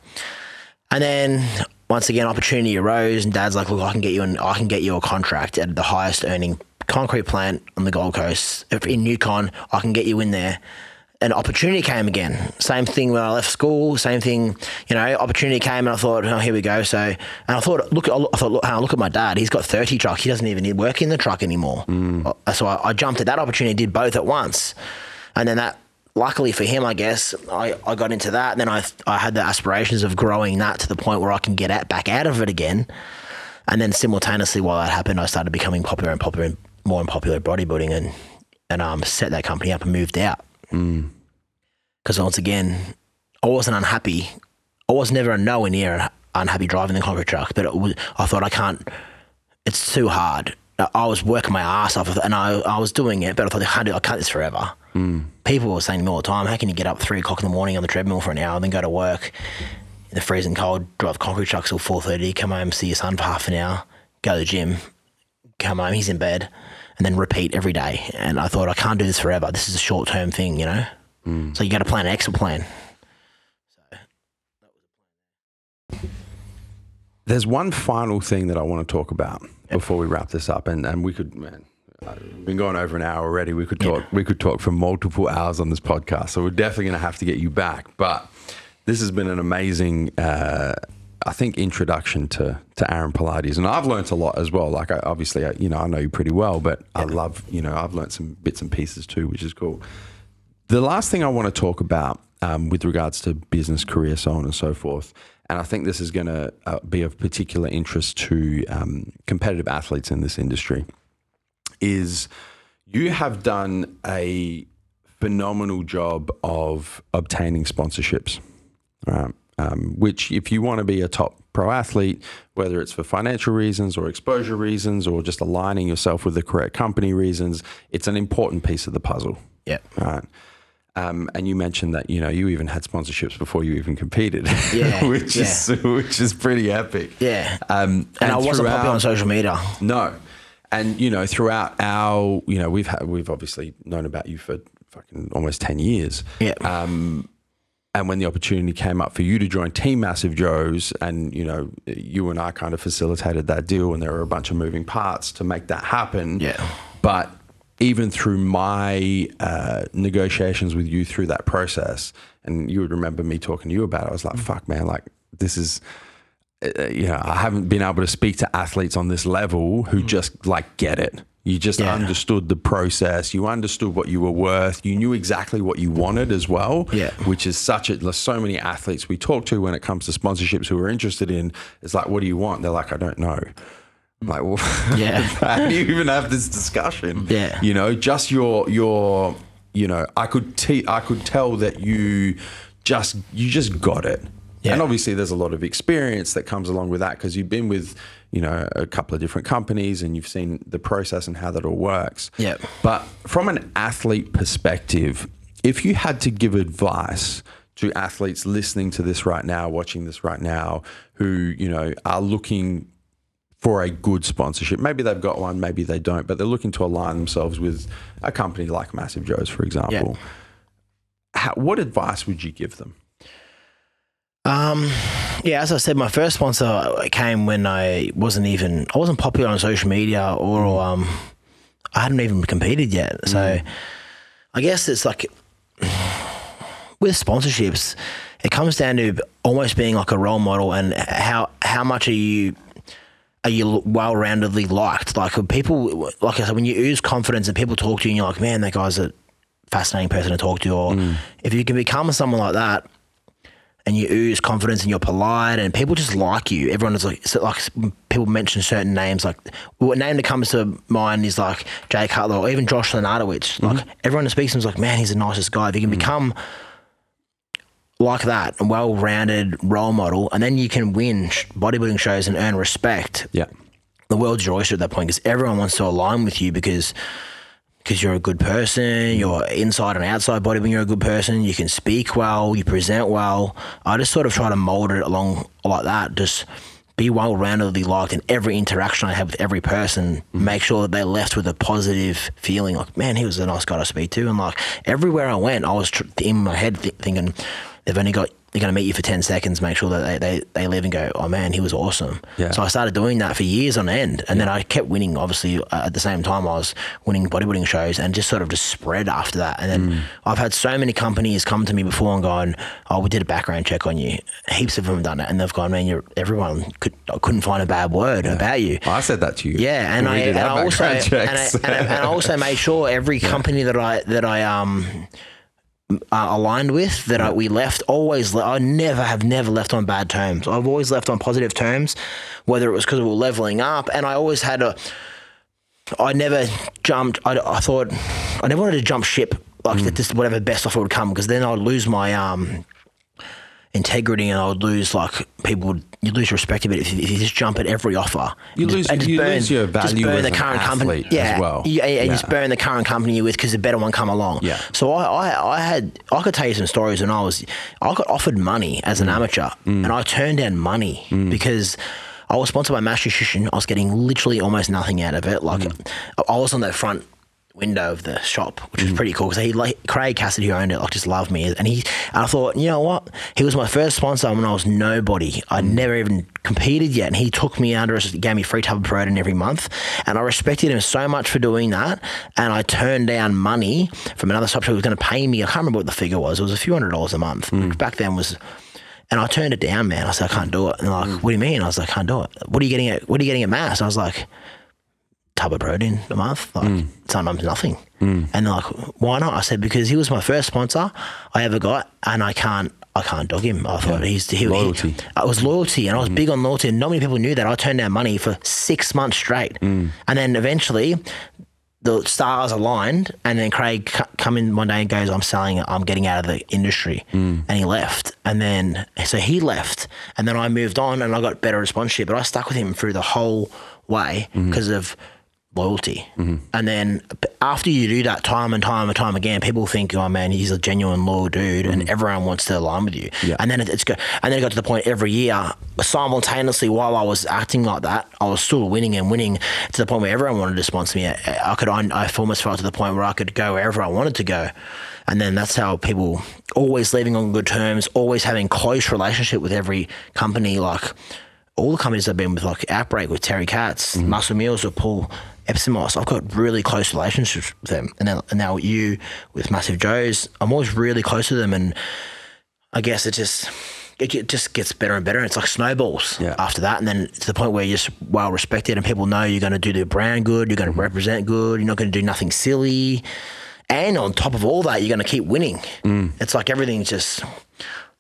And then once again, opportunity arose, and Dad's like, "Look, I can get you an, I can get you a contract at the highest earning concrete plant on the Gold Coast in Yukon. I can get you in there." And opportunity came again. Same thing when I left school. Same thing, you know. Opportunity came, and I thought, "Oh, here we go." So, and I thought, look, I thought, look, look at my dad. He's got thirty trucks. He doesn't even need work in the truck anymore. So I, I jumped at that opportunity, did both at once, and then that luckily for him, I guess, I, I got into that. And then I, I had the aspirations of growing that to the point where I can get at, back out of it again. And then simultaneously, while that happened, I started becoming popular and popular, and more and popular bodybuilding and, and um, set that company up and moved out. Because once again, I wasn't unhappy. I was never nowhere near un- unhappy driving the concrete truck, but was, I thought I can't, it's too hard. I- was working my ass off and I, I was doing it, but I thought I can't do I can't this forever. People were saying to me all the time, how can you get up three o'clock in the morning on the treadmill for an hour, then go to work in the freezing cold, drive concrete trucks till four thirty, come home, see your son for half an hour, go to the gym, come home, he's in bed, and then repeat every day. And I thought I can't do this forever. This is a short term thing, you know. So you got to plan an exit plan. There's one final thing that I want to talk about before we wrap this up, and, and we could, man, We've been going over an hour already. We could talk. We could talk for multiple hours on this podcast. So we're definitely going to have to get you back. But this has been an amazing, uh, I think, introduction to to Aaron Polotto, and I've learnt a lot as well. Like, I, obviously, I, you know, I know you pretty well, but I love, you know, I've learnt some bits and pieces too, which is cool. The last thing I want to talk about um, with regards to business, career, so on and so forth, and I think this is going to uh, be of particular interest to um, competitive athletes in this industry, is you have done a phenomenal job of obtaining sponsorships, right? Um, which, if you want to be a top pro athlete, whether it's for financial reasons or exposure reasons or just aligning yourself with the correct company reasons, it's an important piece of the puzzle. Yeah. Right. Um, and you mentioned that you know you even had sponsorships before you even competed, Yeah, which is which is pretty epic. Yeah. Um, and, I wasn't popular on social media. no, and you know throughout our you know we've had we've obviously known about you for fucking almost ten years. Yeah. Um, and when the opportunity came up for you to join Team Massive Joe's, and you know you and I kind of facilitated that deal, and there were a bunch of moving parts to make that happen. Yeah. But even through my uh, negotiations with you through that process, and you would remember me talking to you about it, I was like, "Fuck, man! Like this is." Uh, you know, I haven't been able to speak to athletes on this level who just like get it. You just. Yeah. understood the process. You understood what you were worth. You knew exactly what you wanted as well. Yeah. Which is such a there's so many athletes we talk to when it comes to sponsorships who are interested in. It's like, what do you want? They're like, I don't know. I'm like, well, Yeah. how do you even have this discussion? Yeah. You know, just your your you know, I could te- I could tell that you just you just got it. Yeah. And obviously there's a lot of experience that comes along with that because you've been with, you know, a couple of different companies and you've seen the process and how that all works. Yeah. But from an athlete perspective, if you had to give advice to athletes listening to this right now, watching this right now, who, you know, are looking for a good sponsorship. Maybe they've got one, maybe they don't, but they're looking to align themselves with a company like Massive Joe's, for example. How, what advice would you give them? Um, yeah, as I said, my first sponsor came when I wasn't even I wasn't popular on social media or um, I hadn't even competed yet. So I guess it's like with sponsorships, it comes down to almost being like a role model and how how much are you are you well roundedly liked? Like people, like I said, when you ooze confidence and people talk to you and you're like, man, that guy's a fascinating person to talk to. Or if you can become someone like that and you ooze confidence and you're polite and people just like you, everyone is like, so like people mention certain names. Like what name that comes to mind is like Jay Cutler or even Josh Lenartowicz. Mm-hmm. Like everyone that speaks to him is like, man, he's the nicest guy. If you can mm-hmm. become like that, a well-rounded role model, and then you can win bodybuilding shows and earn respect. Yeah. The world's your oyster at that point because everyone wants to align with you because because you're a good person, you're inside and outside bodybuilding, you're a good person, you can speak well, you present well. I just sort of try to mold it along like that. Just be well roundedly liked in every interaction I have with every person. Mm-hmm. Make sure that they left with a positive feeling, like, man, he was a nice guy to speak to. And like everywhere I went, I was tr- in my head th- thinking, they've only got they're going to meet you for 10 seconds make sure that they, they, they leave and go oh man he was awesome. Yeah. so i started doing that for years on end and then i kept winning obviously uh, at the same time i was winning bodybuilding shows and just sort of just spread after that. And then i've had so many companies come to me before and gone oh we did a background check on you. Heaps of them have done it and they've gone man you're everyone could, couldn't find a bad word about you. I said that to you. yeah, and I, did and I also and I, and. I, and I also made sure every company that I that I um uh, aligned with that I, we left always le- I never have never left on bad terms. I've always left on positive terms, whether it was because we were leveling up, and I always had a. I never jumped. I, I thought I never wanted to jump ship like that. Just whatever best offer would come because then I'd lose my um integrity and I would lose like people would you lose respect a bit if you, if you just jump at every offer. You lose- and you lose your value just burn as the current company. Yeah, well. Yeah, yeah, and Yeah. just burn the current company you're with because a better one come along. Yeah. So I, I, I had I could tell you some stories when I was I got offered money as Mm. an amateur and I turned down money because. I was sponsored by Mass Nutrition. I was getting literally almost nothing out of it. Like, Mm. I was on that front window of the shop, which was mm. pretty cool because he like Craig Cassidy who owned it like just loved me, and he and I thought you know what he was my first sponsor when I was nobody. I'd mm. never even competed yet, and he took me under, us, gave me free tub of protein every month, and I respected him so much for doing that. And I turned down money from another shop who was going to pay me. I can't remember what the figure was. It was a few hundred dollars a month. Mm. which Back then was. And I turned it down, man. I said, I can't do it. And they're like, what do you mean? I was like, I can't do it. What are you getting at? What are you getting at mass? I was like, tub of protein a month, like mm. sometimes nothing. Mm. And they're like, why not? I said, because he was my first sponsor I ever got, and I can't. I can't dog him. I thought he's he, Loyalty. He, I was loyalty, and I was mm. big on loyalty, and not many people knew that. I turned down money for six months straight, and then eventually, the stars aligned, and then Craig c- come in one day and goes, "I'm selling. I'm getting out of the industry," and he left. And then so he left, and then I moved on, and I got better sponsorship, but I stuck with him through the whole way because of loyalty. Mm-hmm. And then after you do that time and time and time again, people think, "Oh man, he's a genuine loyal dude," and mm-hmm. everyone wants to align with you. Yeah. And then it, it's go, and then it got to the point every year, simultaneously while I was acting like that, I was still winning and winning to the point where everyone wanted to sponsor me. I, I could, I, I almost felt to the point where I could go wherever I wanted to go. And then that's how people always leaving on good terms, always having close relationship with every company, like all the companies I've been with, like Outbreak with Terry Katz, mm-hmm. Muscle Meals with Paul Epsimos, I've got really close relationships with them. And now, and now you with Massive Joe's, I'm always really close to them. And I guess it just it just gets better and better. And It's like snowballs Yeah. after that, and then to the point where you're just well respected, and people know you're going to do the brand good, you're going to represent good, you're not going to do nothing silly, and on top of all that, you're going to keep winning. Mm. It's like everything's just.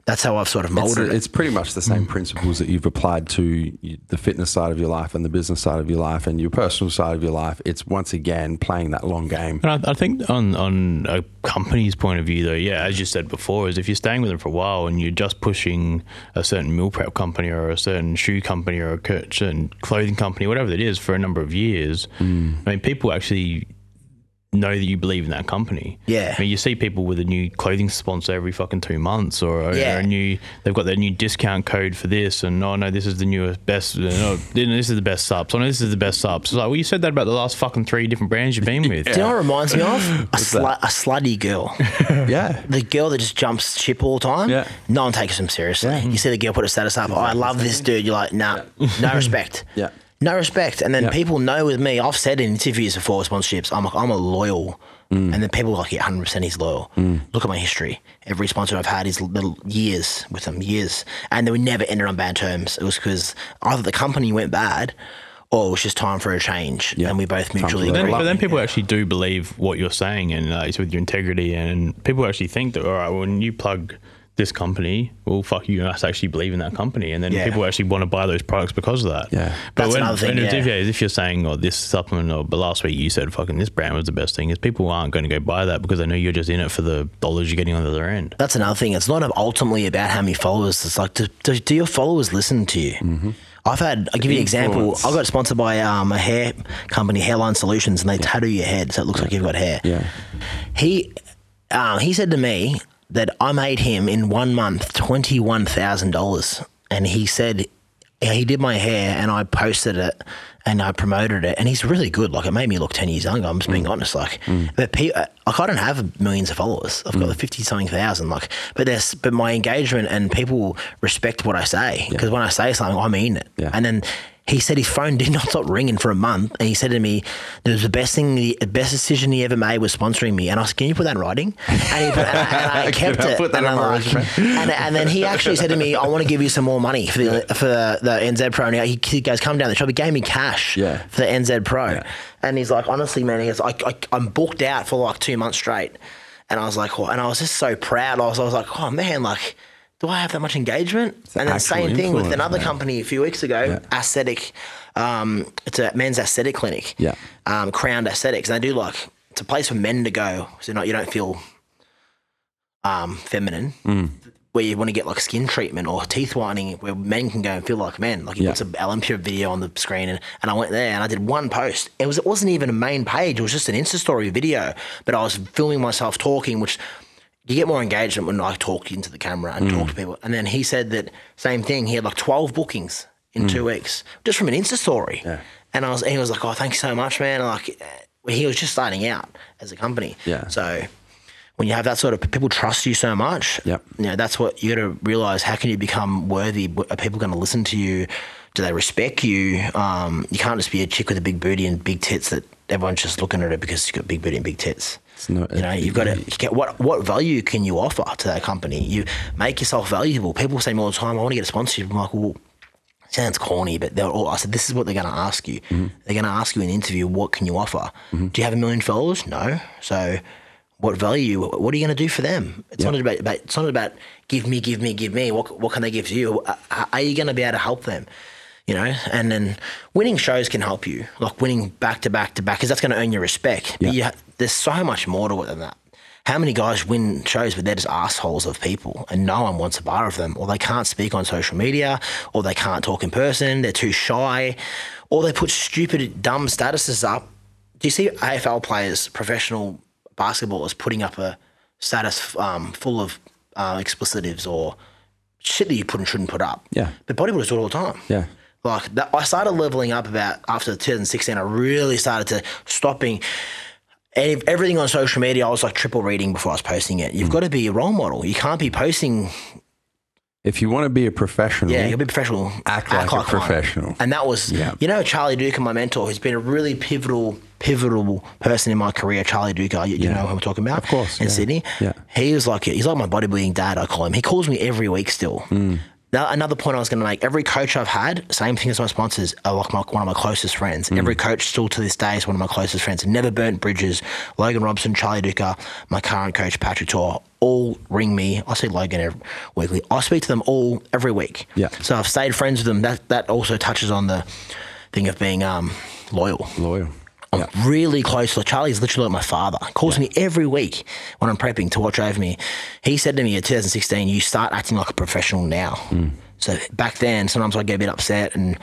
That's how I've sort of It's, molded it. it's pretty much the same mm. principles that you've applied to the fitness side of your life and the business side of your life and your personal side of your life. It's once again playing that long game. And I, I think on on a company's point of view, though, yeah, as you said before, is if you're staying with them for a while and you're just pushing a certain meal prep company or a certain shoe company or a cur- certain clothing company, whatever it is, for a number of years, mm. I mean, people actually know that you believe in that company. Yeah. I mean, you see people with a new clothing sponsor every fucking two months, or, or Yeah. a new they've got their new discount code for this, and oh no, this is the newest best. Uh, no, this is the best subs. Oh no, this is the best subs. It's like, well, you said that about the last fucking three different brands you've been with. Do you know what it reminds me of? A, slu- a slutty girl. Yeah. the girl that just jumps ship all the time. Yeah. No one takes them seriously. Mm-hmm. You see the girl put a status up. Oh, I love this dude. You're like, nah, no respect. Yeah. No respect. And then Yeah. people know with me, I've said in interviews before sponsorships, I'm like, I'm a loyal. Mm. And then people are like, yeah, 100% he's loyal. Look at my history. Every sponsor I've had is little years with them, years. And they were never ended on bad terms. It was because either the company went bad or it was just time for a change. Yeah. And we both mutually But then, agreed. but then people actually do believe what you're saying, and uh, it's with your integrity, and people actually think that all right, when you plug this company, well, fuck you, must actually believe in that company, and then Yeah. people actually want to buy those products because of that. Yeah. but That's when, another thing, when if, yeah. yeah, if you're saying, oh, this supplement, or but last week you said fucking this brand was the best thing, is people aren't going to go buy that because they know you're just in it for the dollars you're getting on the other end. That's another thing. It's not ultimately about how many followers. It's like, do, do, do your followers listen to you? Mm-hmm. I've had, I'll give you an example. I got sponsored by um, a hair company, Hairline Solutions, and they tattoo your head so it looks like you've got hair. Yeah. He, um, he said to me that I made him in one month $21,000. And he said, he did my hair and I posted it and I promoted it. And he's really good. Like, it made me look 10 years younger. I'm just being mm. honest. Like, mm. but pe- uh, like, I don't have millions of followers. I've got mm. 50 something thousand. Like, but there's, but my engagement and people respect what I say. Because when I say something, I mean it. Yeah. And then, he said his phone did not stop ringing for a month, and he said to me, "It was the best thing, the best decision he ever made was sponsoring me." And I said, "Can you put that in writing?" And, he put, and, I, and I kept I it. put that and, like- and, and then he actually said to me, "I want to give you some more money for the for the, the NZ Pro." And he, he goes, "Come down the shop." He gave me cash Yeah. for the NZ Pro, Yeah. and he's like, "Honestly, man," he goes, I, I, "I'm booked out for like two months straight." And I was like, oh, and I was just so proud. I was, I was like, "Oh man, like." Do I have that much engagement? an and then same thing with another company a few weeks ago, Yeah. Aesthetic. Um, it's a men's aesthetic clinic. Yeah. Um, Crowned Aesthetics. And they do like it's a place for men to go, so not you don't feel um feminine. Mm. Where you want to get like skin treatment or teeth whitening, where men can go and feel like men. Like he Yeah. puts a Olympia video on the screen, and, and I went there and I did one post. It was it wasn't even a main page; it was just an Insta story video. But I was filming myself talking, which you get more engagement when I talk into the camera and talk to mm. people. And then he said that same thing. He had like twelve bookings in two mm. weeks just from an Insta story. Yeah. And I was, he was like, "Oh, thanks so much, man." And like, eh, he was just starting out as a company. Yeah. So when you have that sort of people trust you so much, Yep. you know that's what you got to realize. How can you become worthy? Are people going to listen to you? Do they respect you? Um, you can't just be a chick with a big booty and big tits that everyone's just looking at her because she's got big booty and big tits. It's not- you know, you've got to get what what value can you offer to that company? You make yourself valuable. People say me all the time, "I want to get a sponsorship." I'm like, well, sounds corny, but they're all. I said, this is what they're going to ask you. Mm-hmm. They're going to ask you in an interview, what can you offer? Do you have a million followers? No. So, what value? What are you going to do for them? It's not about, about. It's not about give me, give me, give me. What What can they give to you? Are- Are you going to be able to help them? You know, and then winning shows can help you, like winning back to back to back, because that's going to earn you respect. But you ha- there's so much more to it than that. How many guys win shows, but they're just assholes of people, and no one wants a bar of them, or they can't speak on social media, or they can't talk in person, they're too shy, or they put stupid, dumb statuses up. Do you see AFL players, professional basketballers, putting up a status um, full of uh, explicitives or shit that you put and shouldn't put up? Yeah. But bodybuilders do it all the time. Yeah. Like that, I started leveling up about after 2016. I really started to stopping ev- everything on social media. I was like triple reading before I was posting it. Mm. You've got to be a role model. You can't be posting. If you want to be a professional, Yeah, you'll be professional. Act like a one. professional. And that was, Yeah. you know, Charlie Duker, my mentor, who's been a really pivotal, pivotal person in my career. Charlie Duker, you, you know who I'm talking about, Of course, in yeah. Sydney. Yeah. he was like, he's like my bodybuilding dad. I call him. He calls me every week still. Mm. Now, another point I was going to make: every coach I've had, same thing as my sponsors, are like my, one of my closest friends. Mm. Every coach still to this day is one of my closest friends. Never burnt bridges. Logan Robson, Charlie Duker, my current coach Patrick Tor, all ring me. I see Logan every, weekly. I speak to them all every week. Yeah. So I've stayed friends with them. That that also touches on the thing of being um, loyal. loyal. I'm really close. Like Charlie's literally like my father. Calls me every week when I'm prepping to watch over me. He said to me in 2016, "You start acting like a professional now." Hmm. So back then, sometimes I get a bit upset and.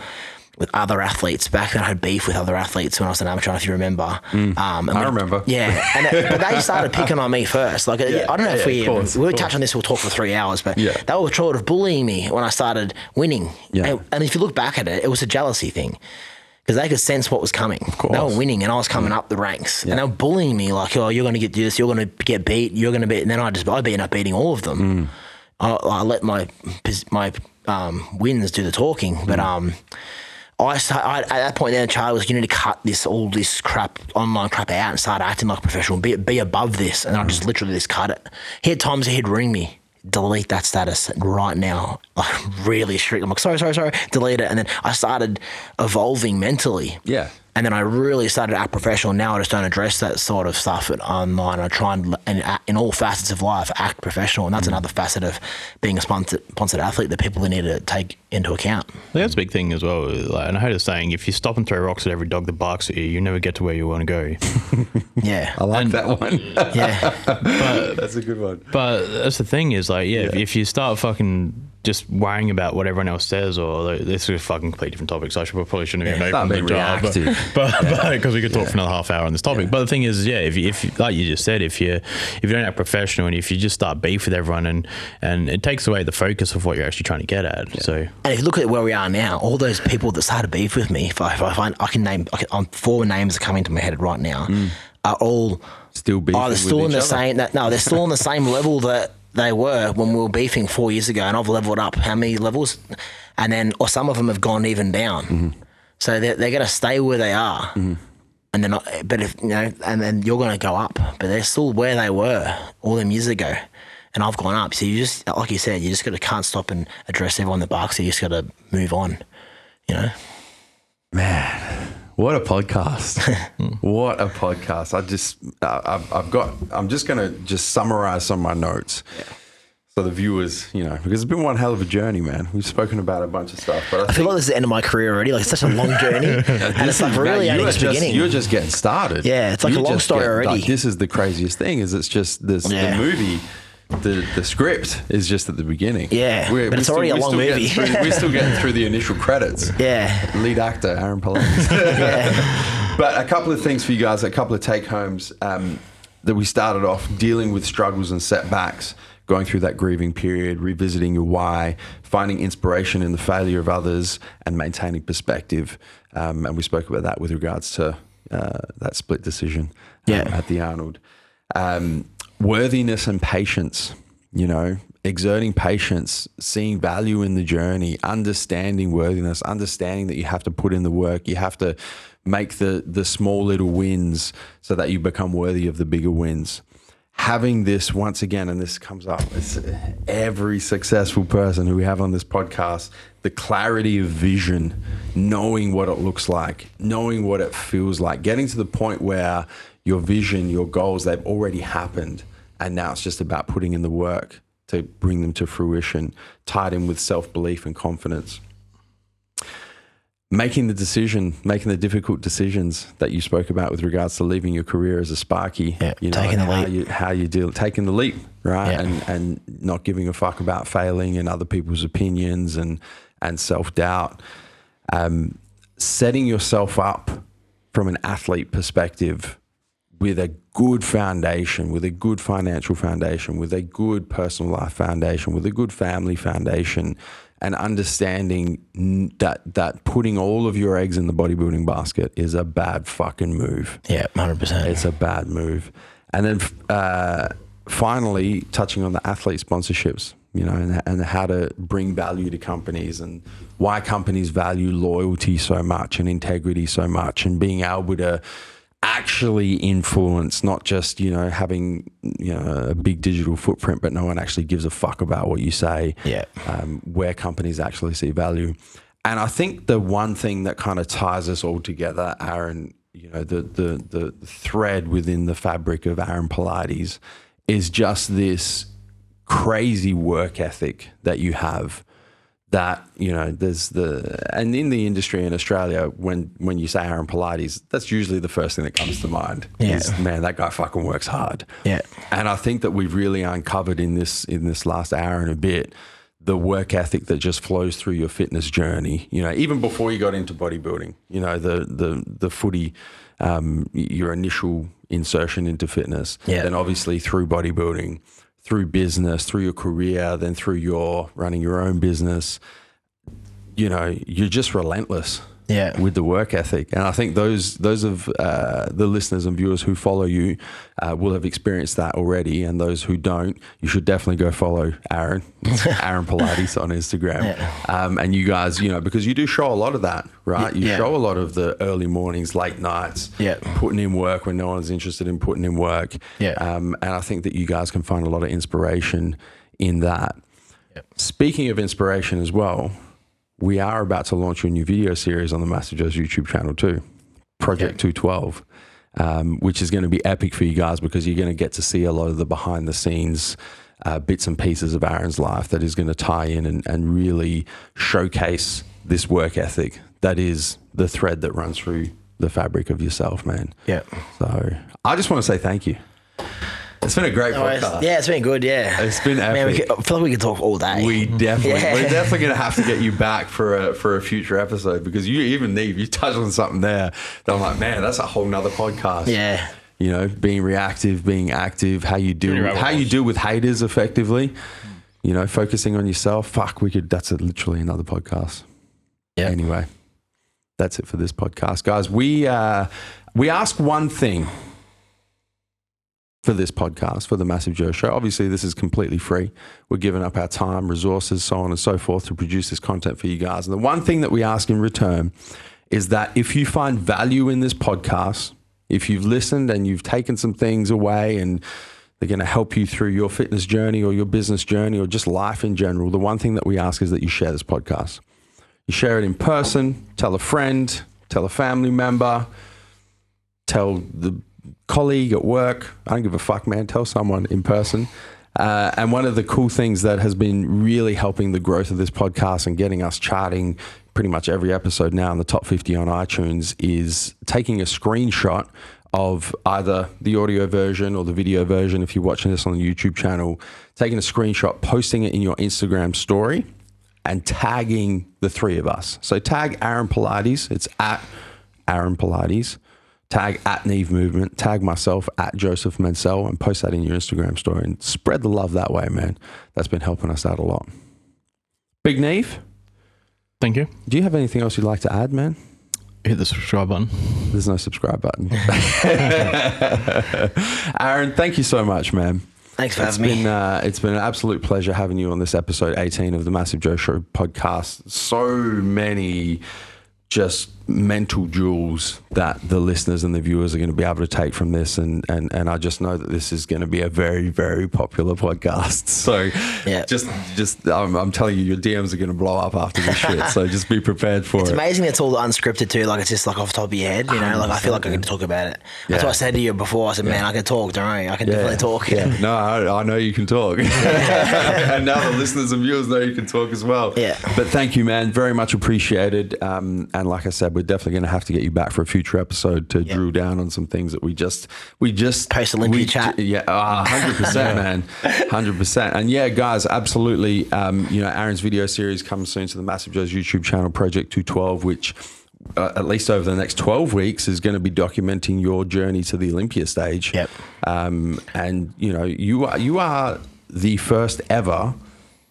With other athletes, back then I had beef with other athletes when I was an amateur. If you remember, um, and Hmm. I remember. Yeah, and it, but they started picking on me first. Like I don't know if yeah, we course, we of would touch on this. We'll talk for three hours, but Yeah. they were sort of bullying me when I started winning. Yeah. And, and if you look back at it, it was a jealousy thing because they could sense what was coming. They were winning, and I was coming up the ranks, and they were bullying me like, "Oh, you're going to get this. You're going to get beat. You're going to beat." And then I just I ended up beating all of them. I, I let my my um, wins do the talking, but um. I, I at that point then Charlie was you need to cut this all this crap online crap out and start acting like a professional be be above this and I just literally just cut it. He had times he'd ring me delete that status right now. Like really strict. I'm like sorry sorry sorry. Delete it. And then I started evolving mentally. Yeah. And then I really started to act professional. Now I just don't address that sort of stuff at online. I try and, and act- in all facets of life, act professional. And that's mm. another facet of being a sponsored, sponsored athlete that people need to take into account. I think that's a big thing as well. Like, and I heard a saying: if you stop and throw rocks at every dog that barks at you, you never get to where you want to go. Yeah. I like that one. yeah. but, That's a good one. But that's the thing is like, yeah, If, if you start fucking just worrying about what everyone else says, or this is a fucking completely different topic, so I should probably shouldn't have even Start opened the being jar, but reactive. but because we could talk for another half hour on this topic. But the thing is, yeah, if you, if like you just said, if you if you don't act professional and if you just start beef with everyone, and and it takes away the focus of what you're actually trying to get at. So And if you look at where we are now, all those people that started beef with me, if I, if I find I can name, I can, um, four names are coming to my head right now, are all Still beefing Oh, they're with still in the other. same. That, no, they're still on the same level that they were when we were beefing four years ago, and I've leveled up how many levels, and then or some of them have gone even down. Mm-hmm. So they're, they're going to stay where they are, and they're not. But if you know, and then you're going to go up, but they're still where they were all them years ago, and I've gone up. So you just, like you said, you just got to can't stop and address everyone that barks. You just got to move on. You know. What a podcast! what a podcast! I just, uh, I've, I've got. I'm just going to just summarize some of my notes, so the viewers, you know, because it's been one hell of a journey, man. We've spoken about a bunch of stuff, but I, I think feel like this is the end of my career already. Like it's such a long journey, and it's like really only just beginning. You're just getting started. Yeah, it's like You a long story already. Like, this is the craziest thing. Is it's just this Yeah. the movie. The, the script is just at the beginning. Yeah, but it's already a long movie. through- we're still getting through the initial credits. Yeah. Lead actor Aaron Polotto. But a couple of things for you guys, a couple of take homes um, that we started off dealing with struggles and setbacks, going through that grieving period, revisiting your why, finding inspiration in the failure of others, and maintaining perspective. Um, and we spoke about that with regards to uh, that split decision um, Yeah. at the Arnold. Um, worthiness and patience, you know, exerting patience, seeing value in the journey, understanding worthiness, understanding that you have to put in the work, you have to make the the small little wins so that you become worthy of the bigger wins. Having this once again, and this comes up, it's uh, every successful person who we have on this podcast, the clarity of vision, knowing what it looks like, knowing what it feels like, getting to the point where your vision, your goals, they've already happened. And now it's just about putting in the work to bring them to fruition, tied in with self belief and confidence. Making the decision, making the difficult decisions that you spoke about with regards to leaving your career as a Sparky, Yeah, you know, taking the how leap. you how you deal taking the leap, right? Yeah. And and not giving a fuck about failing and other people's opinions and and self doubt. Um, setting yourself up from an athlete perspective with a good foundation, with a good financial foundation, with a good personal life foundation, with a good family foundation, and understanding that that putting all of your eggs in the bodybuilding basket is a bad fucking move. Yeah, hundred percent. It's a bad move. And then uh, finally, touching on the athlete sponsorships, you know, and, and how to bring value to companies and why companies value loyalty so much and integrity so much and being able to actually influence, not just, you know, having, you know, a big digital footprint, but no one actually gives a fuck about what you say Yeah. um, where companies actually see value. And I think the one thing that kind of ties us all together, Aaron, you know, the the the thread within the fabric of Aaron Polotto is just this crazy work ethic that you have. That you know, there's the and in the industry in Australia, when when you say Aaron Polotto, that's usually the first thing that comes to mind. Yeah. Is, man, that guy fucking works hard. Yeah. And I think that we've really uncovered in this in this last hour and a bit the work ethic that just flows through your fitness journey. You know, even before you got into bodybuilding, you know, the the the footy, um, your initial insertion into fitness. Yeah. Then obviously through bodybuilding, through business, through your career, then through your running your own business. You know, you're just relentless Yeah. with the work ethic. And I think those those of uh, the listeners and viewers who follow you uh, will have experienced that already. And those who don't, you should definitely go follow Aaron, Aaron Polotto on Instagram. Um, and you guys, you know, because you do show a lot of that, right? You Yeah. show a lot of the early mornings, late nights, Yeah. putting in work when no one's interested in putting in work. Yeah. Um, and I think that you guys can find a lot of inspiration in that. Speaking of inspiration as well, we are about to launch a new video series on the Massive Joe's YouTube channel too, Project 212, um, which is going to be epic for you guys because you're going to get to see a lot of the behind the scenes uh, bits and pieces of Aaron's life that is going to tie in and, and really showcase this work ethic that is the thread that runs through the fabric of yourself, man. Yeah. So I just want to say thank you. It's been a great podcast. yeah, it's been good. Yeah, It's been Man, we epic. could, I feel like we could talk all day. We definitely, Yeah. we're definitely going to have to get you back for a for a future episode because you even Neve, you touched on something there that I'm like, man, that's a whole nother podcast. yeah, you know, being reactive, being active, how you deal, Really how you rabbit deal with haters effectively. You know, focusing on yourself. Fuck, we could. That's a, literally another podcast. Yeah. Anyway, that's it for this podcast, guys. We uh, we ask one thing for this podcast for the Massive Joe Show. Obviously, this is completely free. We're giving up our time, resources, so on and so forth to produce this content for you guys. And the one thing that we ask in return is that if you find value in this podcast, if you've listened and you've taken some things away and they're going to help you through your fitness journey or your business journey or just life in general, the one thing that we ask is that you share this podcast. You share it in person, tell a friend, tell a family member, tell the colleague at work. I don't give a fuck, man. Tell someone in person. Uh, and one of the cool things that has been really helping the growth of this podcast and getting us charting pretty much every episode now in the top 50 on iTunes is taking a screenshot of either the audio version or the video version if you're watching this on the YouTube channel, taking a screenshot, posting it in your Instagram story and tagging the three of us. So tag Aaron Polotto. It's at Aaron Polotto. Tag at Neve Movement. Tag myself at Joseph Mansell and post that in your Instagram story and spread the love that way, man. That's been helping us out a lot. Big Neve, Thank you. do you have anything else you'd like to add, man? Hit the subscribe button. There's no subscribe button. Aaron, thank you so much, man. Thanks for It's having me. uh, it's been an absolute pleasure having you on this episode 18 of the Massive Joe Show podcast. So many just mental jewels that the listeners and the viewers are going to be able to take from this and and and I just know that this is going to be a very very popular podcast. So Yeah. just just I'm, I'm telling you your DMs are going to blow up after this shit. So just be prepared for It's it. It's amazing it's all unscripted too. Like it's just like off the top of your head, you know. Like I feel like I can talk about it. That's Yeah. what I said to you before. I said, "Man, I can talk, don't worry. I can definitely talk." Yeah. No, I, I know you can talk. and now the listeners and viewers know you can talk as well. Yeah. But thank you, man. Very much appreciated. Um, and like I said, we're definitely going to have to get you back for a future episode to drill down on some things that we just, we just Post-Olympia we chat. Yeah, uh, hundred percent, man, hundred percent. And yeah, guys, absolutely. Um, you know, Aaron's video series comes soon to the Massive Joe's YouTube channel, Project Two Twelve, which. Uh, at least over the next 12 weeks is going to be documenting your journey to the Olympia stage. Yep. Um, and you know, you are you are the first ever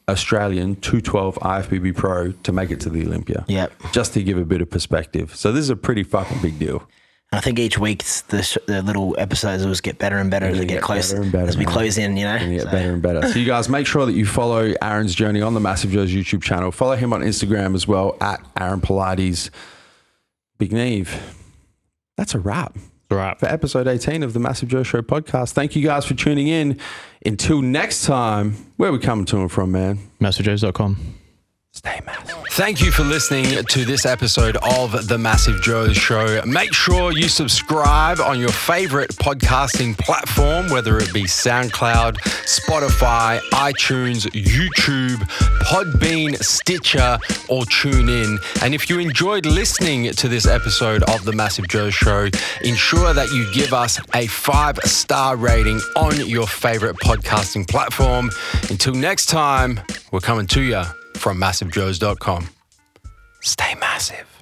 Australian 212 IFBB Pro to make it to the Olympia. Yep. Just to give a bit of perspective. So this is a pretty fucking big deal. I think each week the, sh- the little episodes always get better and better as we get get closer, better and better, as we man. close in. You know, and get So, better and better. So you guys make sure that you follow Aaron's journey on the Massive Joe's YouTube channel. Follow him on Instagram as well at Aaron Polotto. Big Neve. That's a wrap Right. for episode 18 of the Massive Joe Show podcast. Thank you guys for tuning in. Until next time, where we coming to and from, man? MassiveJoes.com. Stay massive. Thank you for listening to this episode of The Massive Joe's Show. Make sure you subscribe on your favorite podcasting platform, whether it be SoundCloud, Spotify, iTunes, YouTube, Podbean, Stitcher, or TuneIn. And if you enjoyed listening to this episode of The Massive Joe Show, ensure that you give us a five star rating on your favorite podcasting platform. Until next time, we're coming to you from massivejoes.com. Stay massive.